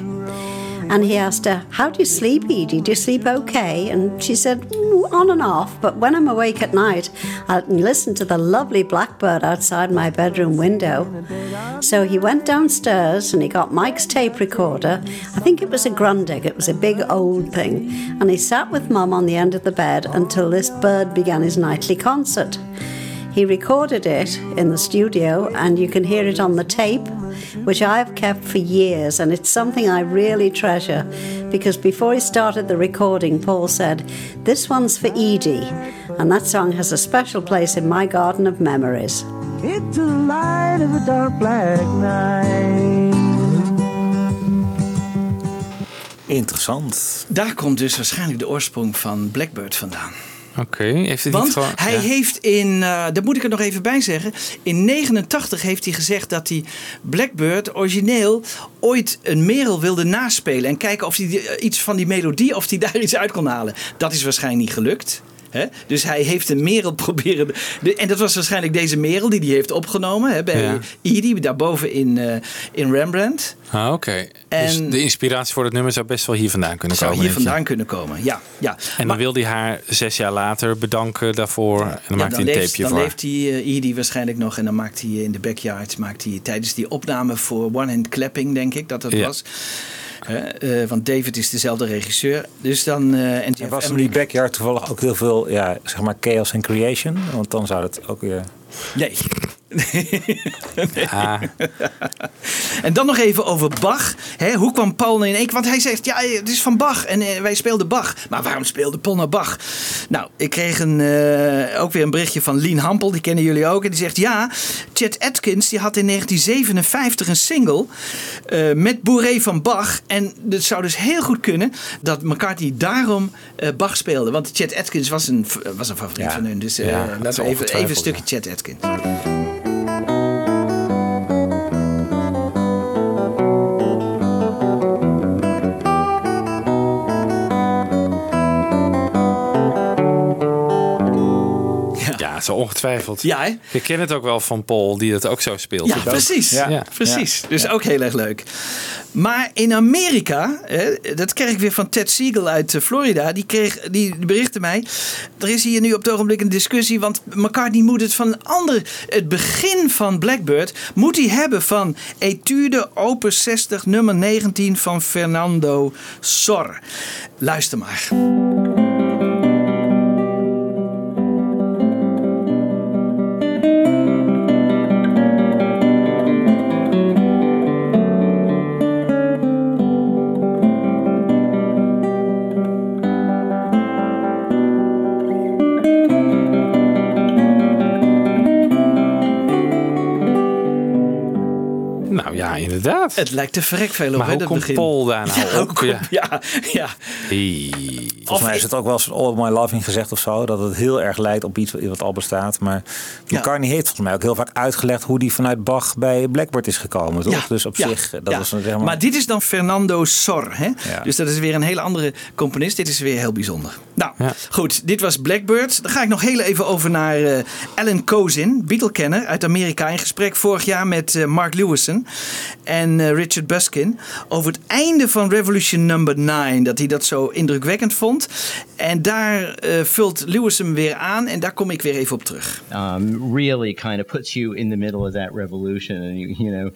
And he asked her, How do you sleep, Edie? Do you sleep okay? And she said, mm, On and off, but when I'm awake at night, I listen to the lovely blackbird outside my bedroom window. So he went downstairs and he got Mike's tape recorder. I think it was a Grundig, it was a big old thing. And he sat with Mum on the end of the bed until this bird began his nightly concert. He recorded it in the studio, and you can hear it on the tape, Mm-hmm. which I've kept for years, and it's something I really treasure because before he started the recording, Paul said, This one's for Edie, and that song has a special place in my garden of memories. It's the light of a dark black night. Interessant. Daar komt dus waarschijnlijk de oorsprong van Blackbird vandaan. Oké, heeft het Want niet gewoon... hij ja. heeft in, eh dat moet ik er nog even bij zeggen. In 89 heeft hij gezegd dat hij Blackbird origineel ooit een merel wilde naspelen. En kijken of hij eh, iets van die melodie, of hij daar iets uit kon halen. Dat is waarschijnlijk niet gelukt. Hè? Dus hij heeft een merel proberen. de- en dat was waarschijnlijk deze merel die hij heeft opgenomen hè, bij Ja. Edie, daarboven in, eh, in Rembrandt. Ah, oké. Dus de inspiratie voor het nummer zou best wel hier vandaan kunnen Zou komen. hier je? vandaan kunnen komen, ja. ja. En dan wil hij haar zes jaar later bedanken daarvoor. En dan Ja, maakt hij een leeft, tapeje dan voor. haar. leeft hij eh, Edie waarschijnlijk nog. En dan maakt hij in de backyard maakt hij tijdens die opname voor One Hand Clapping, denk ik dat dat Ja. was. Eh, want David is dezelfde regisseur. Dus dan. eh, en was in die backyard toevallig ook heel veel, ja, zeg maar chaos en creation. Want dan zou het ook weer... Nee. Ah. En dan nog even over Bach. Hè, hoe kwam Paul nou in één keer? Want hij zegt, ja, het is van Bach. En eh, wij speelden Bach. Maar waarom speelde Paul nou Bach? Nou, ik kreeg een, eh, ook weer een berichtje van Lien Hampel. Die kennen jullie ook. En die zegt, ja, Chet Atkins die had in 1957 een single eh, met Bourré van Bach. En het zou dus heel goed kunnen dat McCartney daarom Bach speelde. Want Chet Atkins was een, was een favoriet Ja. van hun. Dus Ja, dat even, even een stukje Chet Atkins. つけるんです。Zo ongetwijfeld. Ja, hè? Je kent het ook wel van Paul, die het ook zo speelt. Ja, precies. Ja. precies. Dus ook heel erg leuk. Maar in Amerika, hè, dat kreeg ik weer van Ted Siegel uit eh, Florida. Die, kreeg, die berichtte mij. Er is hier nu op het ogenblik een discussie. Want McCartney moet het van een ander. Het begin van Blackbird moet hij hebben van Etude Opus 60 nummer 19 van Fernando Sor. Luister maar. Inderdaad. Het lijkt te verrek veel op, Maar hoe komt begin. Paul daar nou ja, op? ja, ja. Volgens mij is het ook wel eens All My Loving gezegd of zo. Dat het heel erg lijkt op iets wat al bestaat. Maar McCartney heeft volgens mij ook heel vaak uitgelegd hoe die vanuit Bach bij Blackbird is gekomen. Toch? Ja, dus op ja, zich, dat ja. was een, zeg maar, Maar dit is dan Fernando Sor. Hè? Ja. Dus dat is weer een hele andere componist. Dit is weer heel bijzonder. Nou, goed. Dit was Blackbird. Dan ga ik nog heel even over naar eh, Alan Kozin, Beatle-kenner uit Amerika. In gesprek vorig jaar met eh, Mark Lewison en eh, Richard Buskin. Over het einde van Revolution Number 9. Dat hij dat zo indrukwekkend vond. En daar eh, vult Lewison weer aan. En daar kom ik weer even op terug. um, really kind of puts you in the middle of that revolution, and you, you know,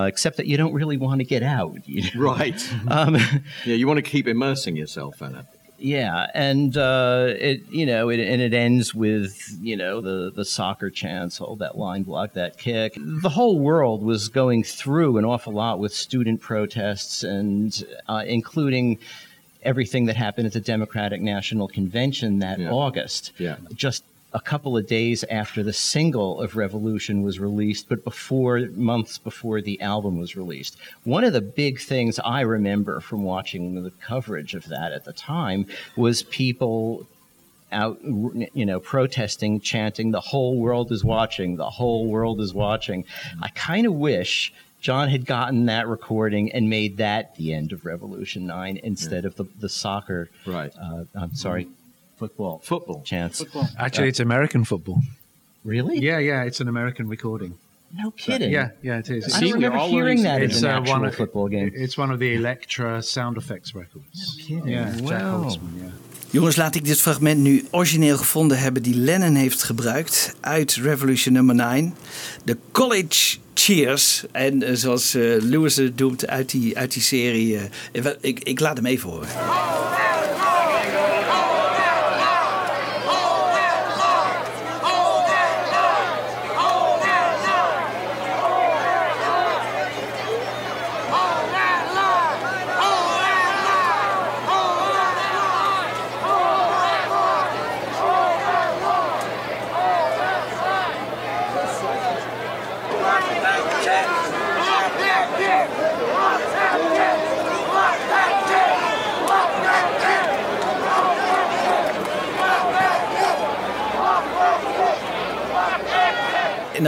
uh, except that you don't really want to get out. you know? Right. Um, yeah, you want to keep immersing yourself in it. Yeah, and uh, it, you know, it, and it ends with you know the the soccer chants, all that line block, that kick. The whole world was going through an awful lot with student protests, and uh, including everything that happened at the Democratic National Convention that August Yeah. just a couple of days after the single of Revolution was released, but before months before the album was released. One of the big things I remember from watching the coverage of that at the time was people out you know protesting chanting the whole world is watching the whole world is watching. I kind of wish john had gotten that recording and made that the end of revolution 9 instead of the, the soccer right. uh, i'm sorry football football chants Actually, it's American football. Really? Yeah, yeah. It's an American recording. No kidding. yeah, yeah, it is. I don't remember hearing that It's an uh, actual one of, football game. It's one of the Electra sound effects records. kidding. Yeah, Jack Wow. Holtzman. Yeah. Jongens, laat ik dit fragment nu origineel gevonden hebben die Lennon heeft gebruikt uit Revolution nummer 9. De College Cheers. En eh, zoals eh, Lewis het doet uit die, uit die serie. eh, ik, ik laat hem even horen. En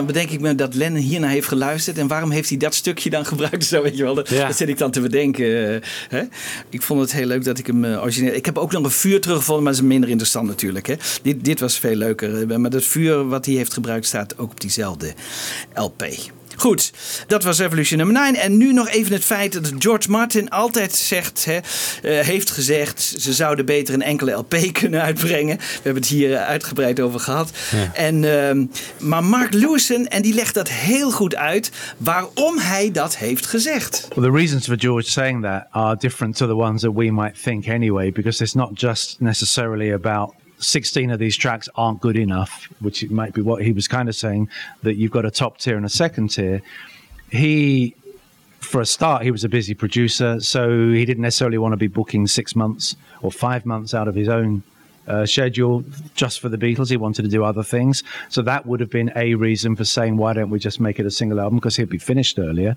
bedenk ik me dat Lennon hiernaar heeft geluisterd. En waarom heeft hij dat stukje dan gebruikt? Zo weet je wel. Dat, dat zit ik dan te bedenken. eh, hè? Ik vond het heel leuk dat ik hem eh, origineel... Ik heb ook nog een vuur teruggevonden, maar dat is minder interessant natuurlijk. Hè? Dit, dit was veel leuker. Eh, Maar dat vuur wat hij heeft gebruikt staat ook op diezelfde LP. Goed, dat was Revolution nummer 9. En nu nog even het feit dat George Martin altijd zegt, hè, eh, heeft gezegd, ze zouden beter een enkele LP kunnen uitbrengen. We hebben het hier eh, uitgebreid over gehad. En, ehm, maar Mark Lewison, en die legt dat heel goed uit, waarom hij dat heeft gezegd. Well, the reasons for George saying that are different to the ones that we might think anyway, because it's not just necessarily about 16 of these tracks aren't good enough, which might be what he was kind of saying, that you've got a top tier and a second tier. He, for a start, he was a busy producer, so he didn't necessarily want to be booking six months or five months out of his own uh, schedule just for the Beatles. He wanted to do other things. So that would have been a reason for saying, why don't we just make it a single album? Because he'd be finished earlier.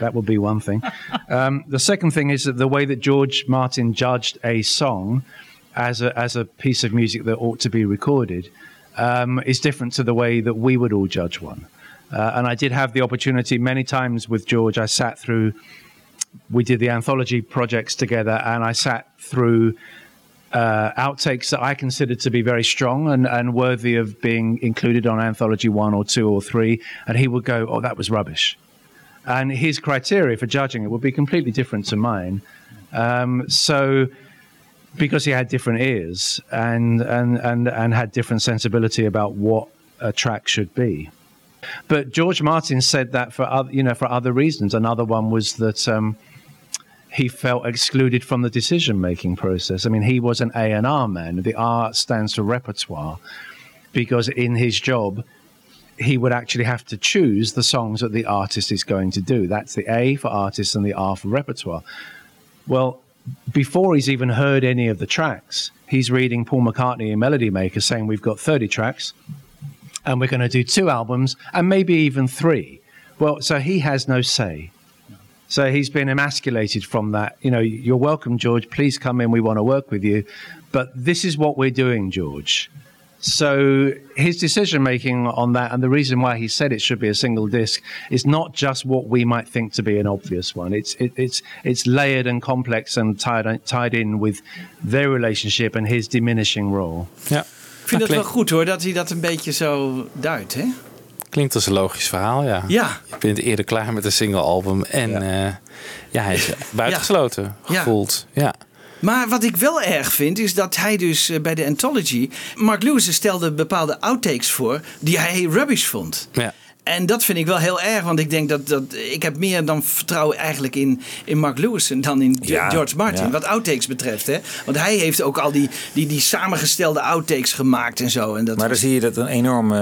That would be one thing. um, the second thing is that the way that George Martin judged a song as a, as a piece of music that ought to be recorded um, is different to the way that we would all judge one. Uh, and I did have the opportunity many times with George. I sat through, we did the anthology projects together, and I sat through uh, outtakes that I considered to be very strong and, and worthy of being included on anthology one or two or three. And he would go, Oh, that was rubbish. And his criteria for judging it would be completely different to mine. Um, so, because he had different ears and, and, and, and had different sensibility about what a track should be. But George Martin said that for other, you know, for other reasons. Another one was that um, he felt excluded from the decision-making process. I mean, he was an A and R man. The R stands for repertoire, because in his job, he would actually have to choose the songs that the artist is going to do. That's the A for artist and the R for repertoire. Well, before he's even heard any of the tracks, he's reading Paul McCartney and Melody Maker saying, We've got 30 tracks and we're going to do two albums and maybe even three. Well, so he has no say. So he's been emasculated from that. You know, you're welcome, George. Please come in. We want to work with you. But this is what we're doing, George. So his decision making on that, and the reason why he said it should be a single disc, is not just what we might think to be an obvious one. It's it, it's it's layered and complex and tied tied in with their relationship and his diminishing role. Ja. Ik vind het wel goed hoor, dat hij dat een beetje zo duidt. Hè? Klinkt als een logisch verhaal, ja. Ja. Je bent eerder klaar met een single album en ja, eh, ja hij is buitengesloten Ja. gevoeld. Ja. Maar wat ik wel erg vind, is dat hij dus eh, bij de Anthology... Mark Lewis stelde bepaalde outtakes voor die hij rubbish vond. Ja. En dat vind ik wel heel erg, want ik denk dat, dat ik heb meer dan vertrouwen eigenlijk in, in Mark Lewis dan in Ja, George Martin. ja. Wat outtakes betreft. Hè? Want hij heeft ook al die, die, die samengestelde outtakes gemaakt en zo. En dat Maar dan zie je dat een enorm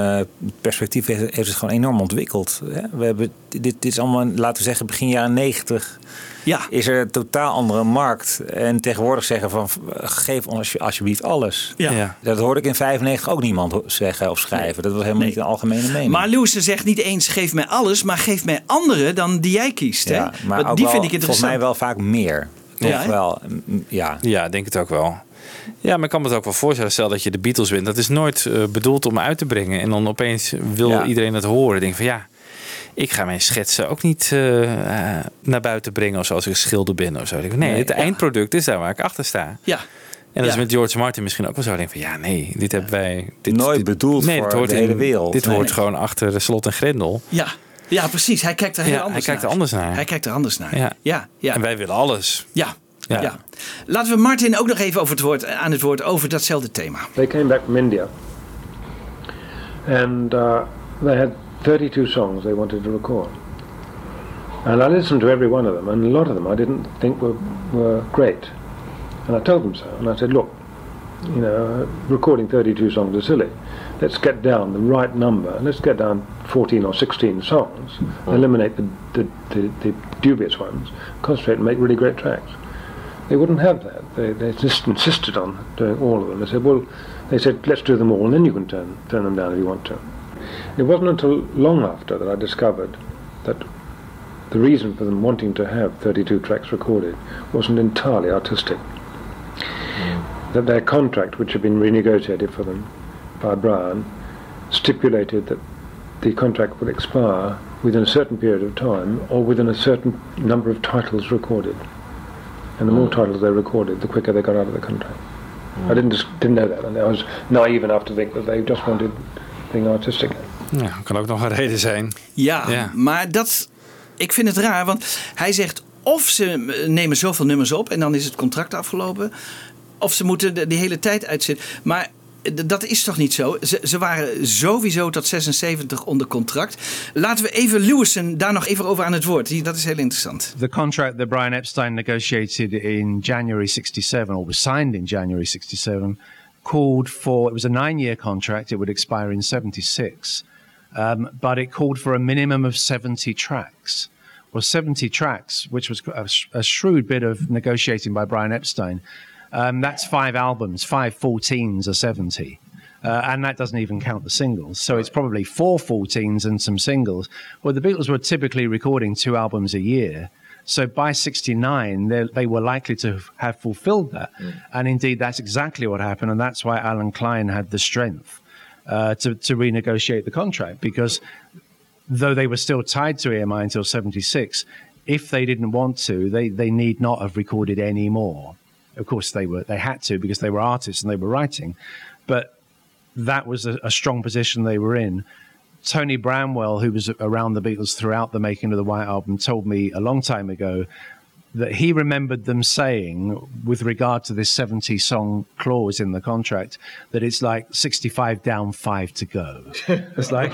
perspectief heeft, heeft het gewoon enorm ontwikkeld. hè. We hebben, dit, dit is allemaal, laten we zeggen, begin jaren negentig. Ja. Is er een totaal andere markt. En tegenwoordig zeggen van geef ons alsje- alsjeblieft alles. Ja. Ja. Dat hoorde ik in 95 ook niemand zeggen of schrijven. Dat was helemaal niet een algemene mening. Maar Lewis zegt niet eens geef mij alles, maar geef mij andere dan die jij kiest. Hè? ja, maar Want die wel, vind ik volgens interessant. mij wel vaak meer. Ja, wel, mm, ja. Ja, ik denk het ook wel. Ja, maar ik kan me het ook wel voorstellen. Stel dat je de Beatles wint. Dat is nooit eh, bedoeld om uit te brengen. En dan opeens wil Ja. iedereen het horen. Ik denk van ja, ik ga mijn schetsen ook niet eh, eh, naar buiten brengen. Of zoals ik schilder ben of zo. Nee, Nee, het ja. eindproduct is daar waar ik achter sta. Ja. En dat Ja. is met George Martin misschien ook wel zo. Denk van ja, nee, dit hebben wij... Dit, Nooit dit- bedoeld nee, voor dit hoort de hele wereld. Dit Nee. hoort gewoon achter de slot en grendel. Ja. ja, precies. Hij kijkt er heel Ja, anders hij kijkt er naar. anders naar. Hij kijkt er anders naar. Ja. Ja, ja. En wij willen alles. Ja. Ja. Ja. Laten we Martin ook nog even over het woord, aan het woord over datzelfde thema. They came back from India and uh, they had 32 songs they wanted to record. And I listened to every one of them, and a lot of them I didn't think were, were great. And I told them so. And I said, look, you know, recording 32 songs is silly. Let's get down the right number. Let's get down 14 or 16 songs, hmm. eliminate the, the, the, the dubious ones, concentrate and make really great tracks. They wouldn't have that. They, they just insisted on doing all of them. They said, well, they said, let's do them all, and then you can turn, turn them down if you want to. It wasn't until long after that I discovered that the reason for them wanting to have 32 tracks recorded wasn't entirely artistic. Mm. That their contract, which had been renegotiated for them by Brian, stipulated that the contract would expire within a certain period of time or within a certain number of titles recorded. And the more mm. titles they recorded, the quicker they got out of the contract. I mm. didn't just, didn't know that, and I was naive enough to think that they just wanted being artistic. Ja, kan ook nog een reden zijn. Ja, Ja. maar dat, ik vind het raar, want hij zegt of ze nemen zoveel nummers op en dan is het contract afgelopen, of ze moeten de, die hele tijd uitzitten. Maar dat is toch niet zo? Ze, ze waren sowieso tot 76 onder contract. Laten we even Lewison daar nog even over aan het woord. Die, dat is heel interessant. The contract that Brian Epstein negotiated in January 67, or was signed in January 67, called for it was a nine year contract. It would expire in 76. Um, but it called for a minimum of 70 tracks. Well, 70 tracks, which was a, sh- a shrewd bit of negotiating by Brian Epstein. Um, that's five albums, five 14s are 70. Uh, and that doesn't even count the singles. So it's probably four 14s and some singles. Well, the Beatles were typically recording two albums a year. So by 69, they, they were likely to have fulfilled that. And indeed, that's exactly what happened. And that's why Alan Klein had the strength uh, to, to renegotiate the contract because though they were still tied to EMI until 76, if they didn't want to, they, they need not have recorded any more. Of course, they were they had to because they were artists and they were writing, but that was a, a strong position they were in. Tony Bramwell, who was around the Beatles throughout the making of the White Album, told me a long time ago that he remembered them saying, with regard to this 70 song clause in the contract, that it's like 65 down, five to go. it's like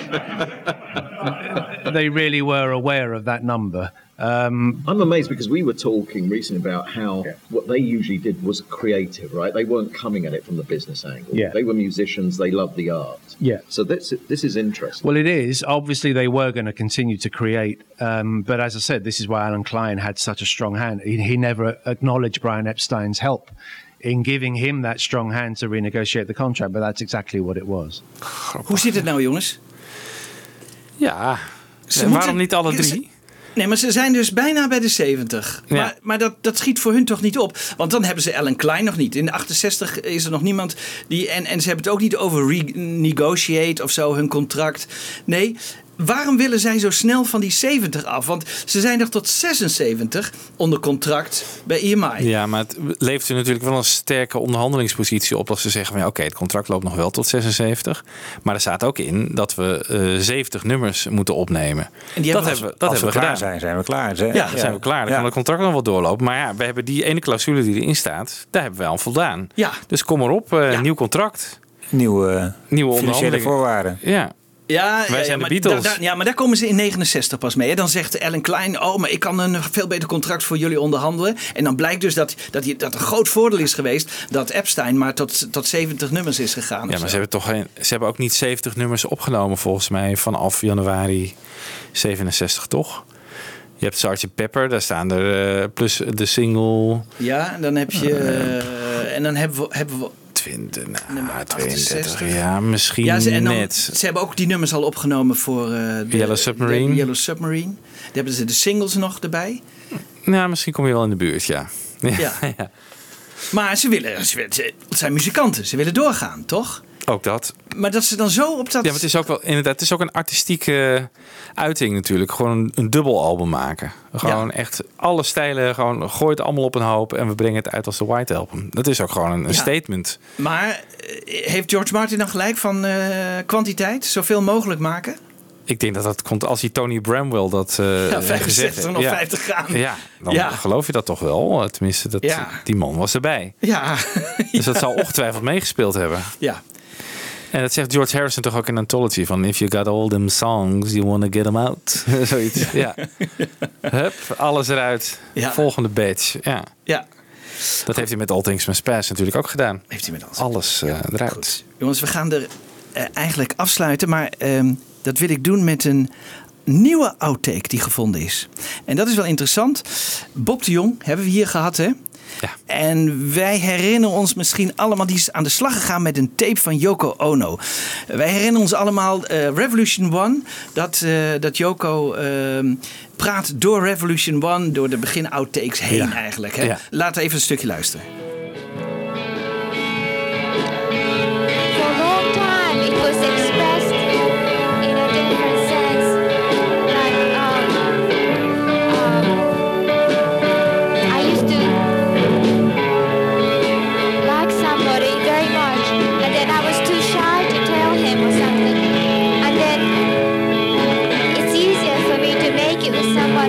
they really were aware of that number. Um, I'm amazed because we were talking recently about how what they usually did was creative, right? They weren't coming at it from the business angle. Yeah. They were musicians. They loved the art. Yeah. So this this is interesting. Well, it is. Obviously, they were going to continue to create. Um, but as I said, this is why Alan Klein had such a strong hand. He, he never acknowledged Brian Epstein's help in giving him that strong hand to renegotiate the contract, but that's exactly what it was. Hoe zit het nou, jongens? Ja, Ze en moeten- waarom niet alle Ja, ze- drie? Nee, maar ze zijn dus bijna bij de 70. Ja. Maar, maar dat, dat schiet voor hun toch niet op. Want dan hebben ze Ellen Klein nog niet. In de 68 is er nog niemand die. En, en ze hebben het ook niet over renegotiate of zo, hun contract. Nee. Waarom willen zij zo snel van die 70 af? Want ze zijn nog tot 76 onder contract bij E EMI. Ja, maar het levert u natuurlijk wel een sterke onderhandelingspositie op als ze zeggen van ja, oké, het contract loopt nog wel tot 76. Maar er staat ook in dat we eh 70 nummers moeten opnemen. En die dat hebben we- hebben dat Als hebben we we klaar gedaan. zijn, zijn we klaar. Ze- Ja, dan zijn we klaar. Dan Ja. kan het contract nog wel doorlopen. Maar ja, we hebben die ene clausule die erin staat, daar hebben we aan voldaan. Ja. Dus kom erop, eh, nieuw contract. Nieuwe, nieuwe financiële onderhandelingen. voorwaarden. Ja. Ja, Wij zijn ja, de maar Beatles. ja, maar daar komen ze in 69 pas mee. Hè. Dan zegt Ellen Klein, oh, maar ik kan een veel beter contract voor jullie onderhandelen. En dan blijkt dus dat, dat, dat een groot voordeel is geweest dat Epstein maar tot, tot 70 nummers is gegaan. Ja, maar zo. ze hebben toch geen, ze hebben ook niet 70 nummers opgenomen volgens mij vanaf januari 67, toch? Je hebt Sgt. Pepper, daar staan er eh, plus de single Ja, en dan heb je... eh, en dan hebben we... Hebben we 20, nummer 32, ja, misschien ja, ze, en dan, net. Ze hebben ook die nummers al opgenomen voor... de, Yellow Submarine. de Yellow Submarine. Daar hebben ze de singles nog erbij. Nou, misschien kom je wel in de buurt, ja. Ja. Maar ze willen, ze willen- ze zijn muzikanten, ze willen doorgaan, toch? Ook dat. Maar dat ze dan zo op dat... Ja, maar het is ook wel inderdaad, het is ook een artistieke uiting natuurlijk. Gewoon een, een dubbel album maken. Gewoon echt alle stijlen, gewoon gooi het allemaal op een hoop en we brengen het uit als de White Album. Dat is ook gewoon een, een Ja. statement. Maar eh, heeft George Martin dan gelijk van eh, kwantiteit? Zoveel mogelijk maken? Ik denk dat dat komt als hij Tony Bramwell dat eh Ja, heeft 65 gezegd. of ja. 50 gaan. Ja, dan Ja. geloof je dat toch wel. Tenminste, dat, Ja. die man was erbij. Ja. Dus dat zal ongetwijfeld meegespeeld hebben. Ja. En dat zegt George Harrison toch ook in Anthology van if you got all them songs, you wanna get them out. Zoiets. Ja. Hup, alles eruit. Volgende badge. Ja. Ja. Dat heeft hij met All Things Must Pass natuurlijk ook gedaan. Heeft hij met alles. Alles eh, eruit. Jongens, we gaan er eh, eigenlijk afsluiten, maar ehm, dat wil ik doen met een nieuwe outtake die gevonden is. En dat is wel interessant. Bob de Jong hebben we hier gehad, hè? Ja. En wij herinneren ons misschien allemaal, die is aan de slag gegaan met een tape van Yoko Ono. Wij herinneren ons allemaal eh, Revolution One, dat, eh, dat Yoko ehm, praat door Revolution One, door de begin outtakes heen Ja. eigenlijk. Hè? Ja. Laten we even een stukje luisteren.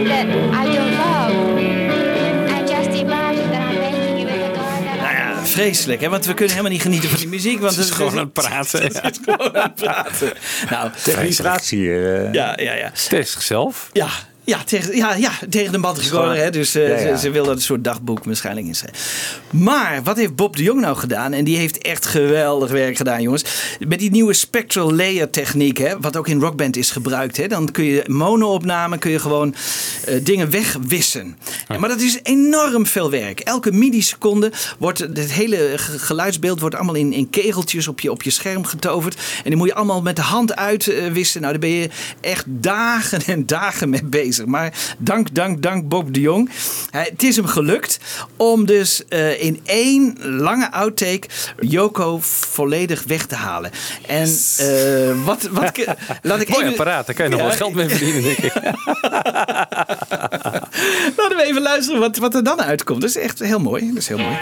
That I don't love. And just imagine that I'm making it with a guy that I Nou ja, vreselijk, hè? want we kunnen helemaal niet genieten van die muziek. Want Het is gewoon aan het praten. Het is gewoon aan het praten. Nou, wie praat hier? Ja, ja, ja. Tegen zichzelf. Ja, ja, tegen, ja, ja, tegen de bandrecorder. Hè? Dus eh, Ja, ja. Ze, ze wil dat een soort dagboek waarschijnlijk inschrijven. Maar wat heeft Bob de Jong nou gedaan? En die heeft echt geweldig werk gedaan, jongens. Met die nieuwe spectral layer techniek, hè, wat ook in Rockband is gebruikt. Hè? Dan kun je mono-opname, kun je gewoon eh, dingen wegwissen. Maar dat is enorm veel werk. Elke milliseconde wordt het hele ge- geluidsbeeld wordt allemaal in, in kegeltjes op je, op je scherm getoverd. En die moet je allemaal met de hand uitwissen. nou, daar ben je echt dagen en dagen mee bezig. Maar dank, dank, dank Bob de Jong. Hij, het is hem gelukt om dus eh, in één lange outtake Joko volledig weg te halen. En eh, wat, wat, laat ik Mooi even... apparaat, daar kan je nog Ja. wel geld mee verdienen, denk ik. Laten we even luisteren wat, wat er dan uitkomt. Dat is echt heel mooi. Dat is heel mooi.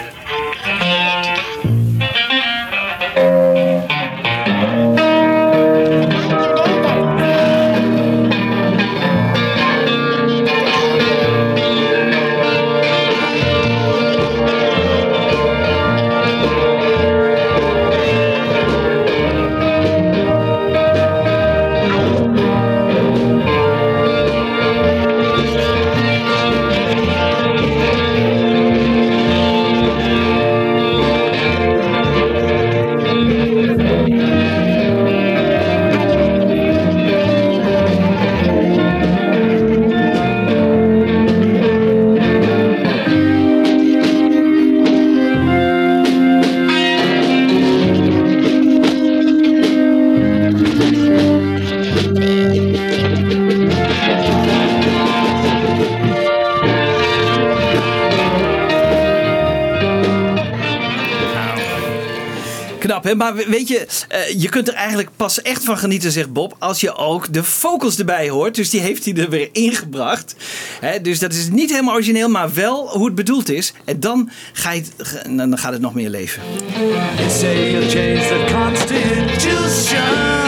Maar weet je, eh, je kunt er eigenlijk pas echt van genieten, zegt Bob, als je ook de vocals erbij hoort. Dus die heeft hij er weer ingebracht. Hè, dus dat is niet helemaal origineel, maar wel hoe het bedoeld is. En dan, ga je, dan gaat het nog meer leven. The constitution.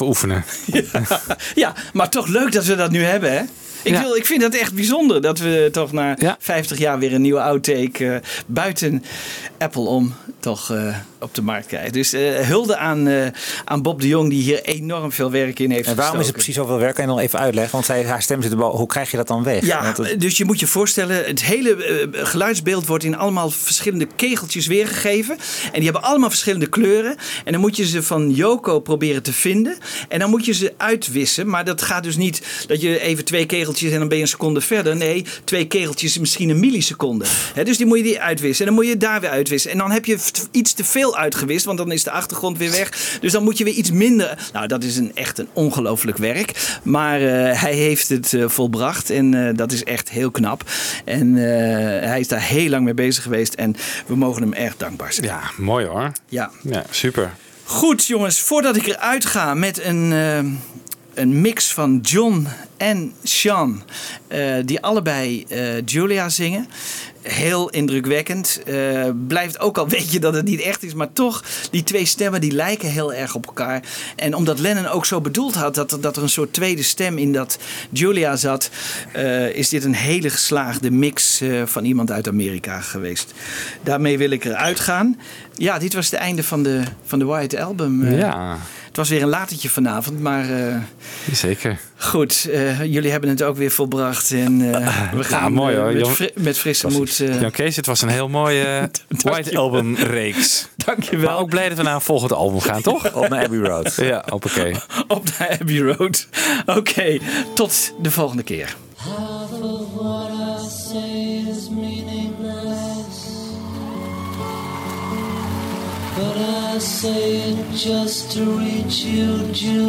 Even oefenen. Ja, maar toch leuk dat we dat nu hebben, hè? Ik, Ja. wil, ik vind dat echt bijzonder dat we toch na 50 jaar weer een nieuwe outtake eh, buiten Apple om toch eh, op de markt krijgen. Dus eh, hulde aan, eh, aan Bob de Jong die hier enorm veel werk in heeft En waarom is het precies zoveel werk? Je nog even uitleggen? Want zij, haar stem zit er wel. Hoe krijg je dat dan weg? Ja, het- dus je moet je voorstellen, het hele geluidsbeeld wordt in allemaal verschillende kegeltjes weergegeven. En die hebben allemaal verschillende kleuren. En dan moet je ze van Yoko proberen te vinden. En dan moet je ze uitwissen. Maar dat gaat dus niet dat je even twee kegeltjes en dan ben je een seconde verder. Nee, twee kegeltjes is misschien een milliseconde. Dus die moet je die uitwissen. En dan moet je daar weer uitwissen. En dan heb je iets te veel uitgewist, want dan is de achtergrond weer weg. Dus dan moet je weer iets minder. Nou, dat is een, echt een ongelooflijk werk. Maar eh, hij heeft het eh, volbracht en eh, dat is echt heel knap. En hij is daar heel lang mee bezig geweest en we mogen hem erg dankbaar zijn. Ja, mooi hoor. Ja. Ja, super. Goed, jongens, voordat ik eruit ga met een, een mix van John en Sean, eh, die allebei eh, Julia zingen. Heel indrukwekkend. Eh, blijft ook al weet je dat het niet echt is, maar toch, die twee stemmen die lijken heel erg op elkaar. En omdat Lennon ook zo bedoeld had dat, dat er een soort tweede stem in dat Julia zat, is dit een hele geslaagde mix van iemand uit Amerika geweest. Daarmee wil ik eruit gaan. Ja, dit was het einde van de, van de White Album. Ja. Het was weer een latertje vanavond, maar eh, Zeker. goed, eh, jullie hebben het ook weer volbracht. En eh, we gaan mooi, eh, hoor. met, fri- met frisse moed. eh, Jan Kees, het was een heel mooie White Album reeks. Dankjewel. Maar ook blij dat we naar een volgend album gaan, toch? Op naar Abbey Road. Ja, oké. op de Abbey Road. Oké, tot de volgende keer. I say it just to reach you, Julia.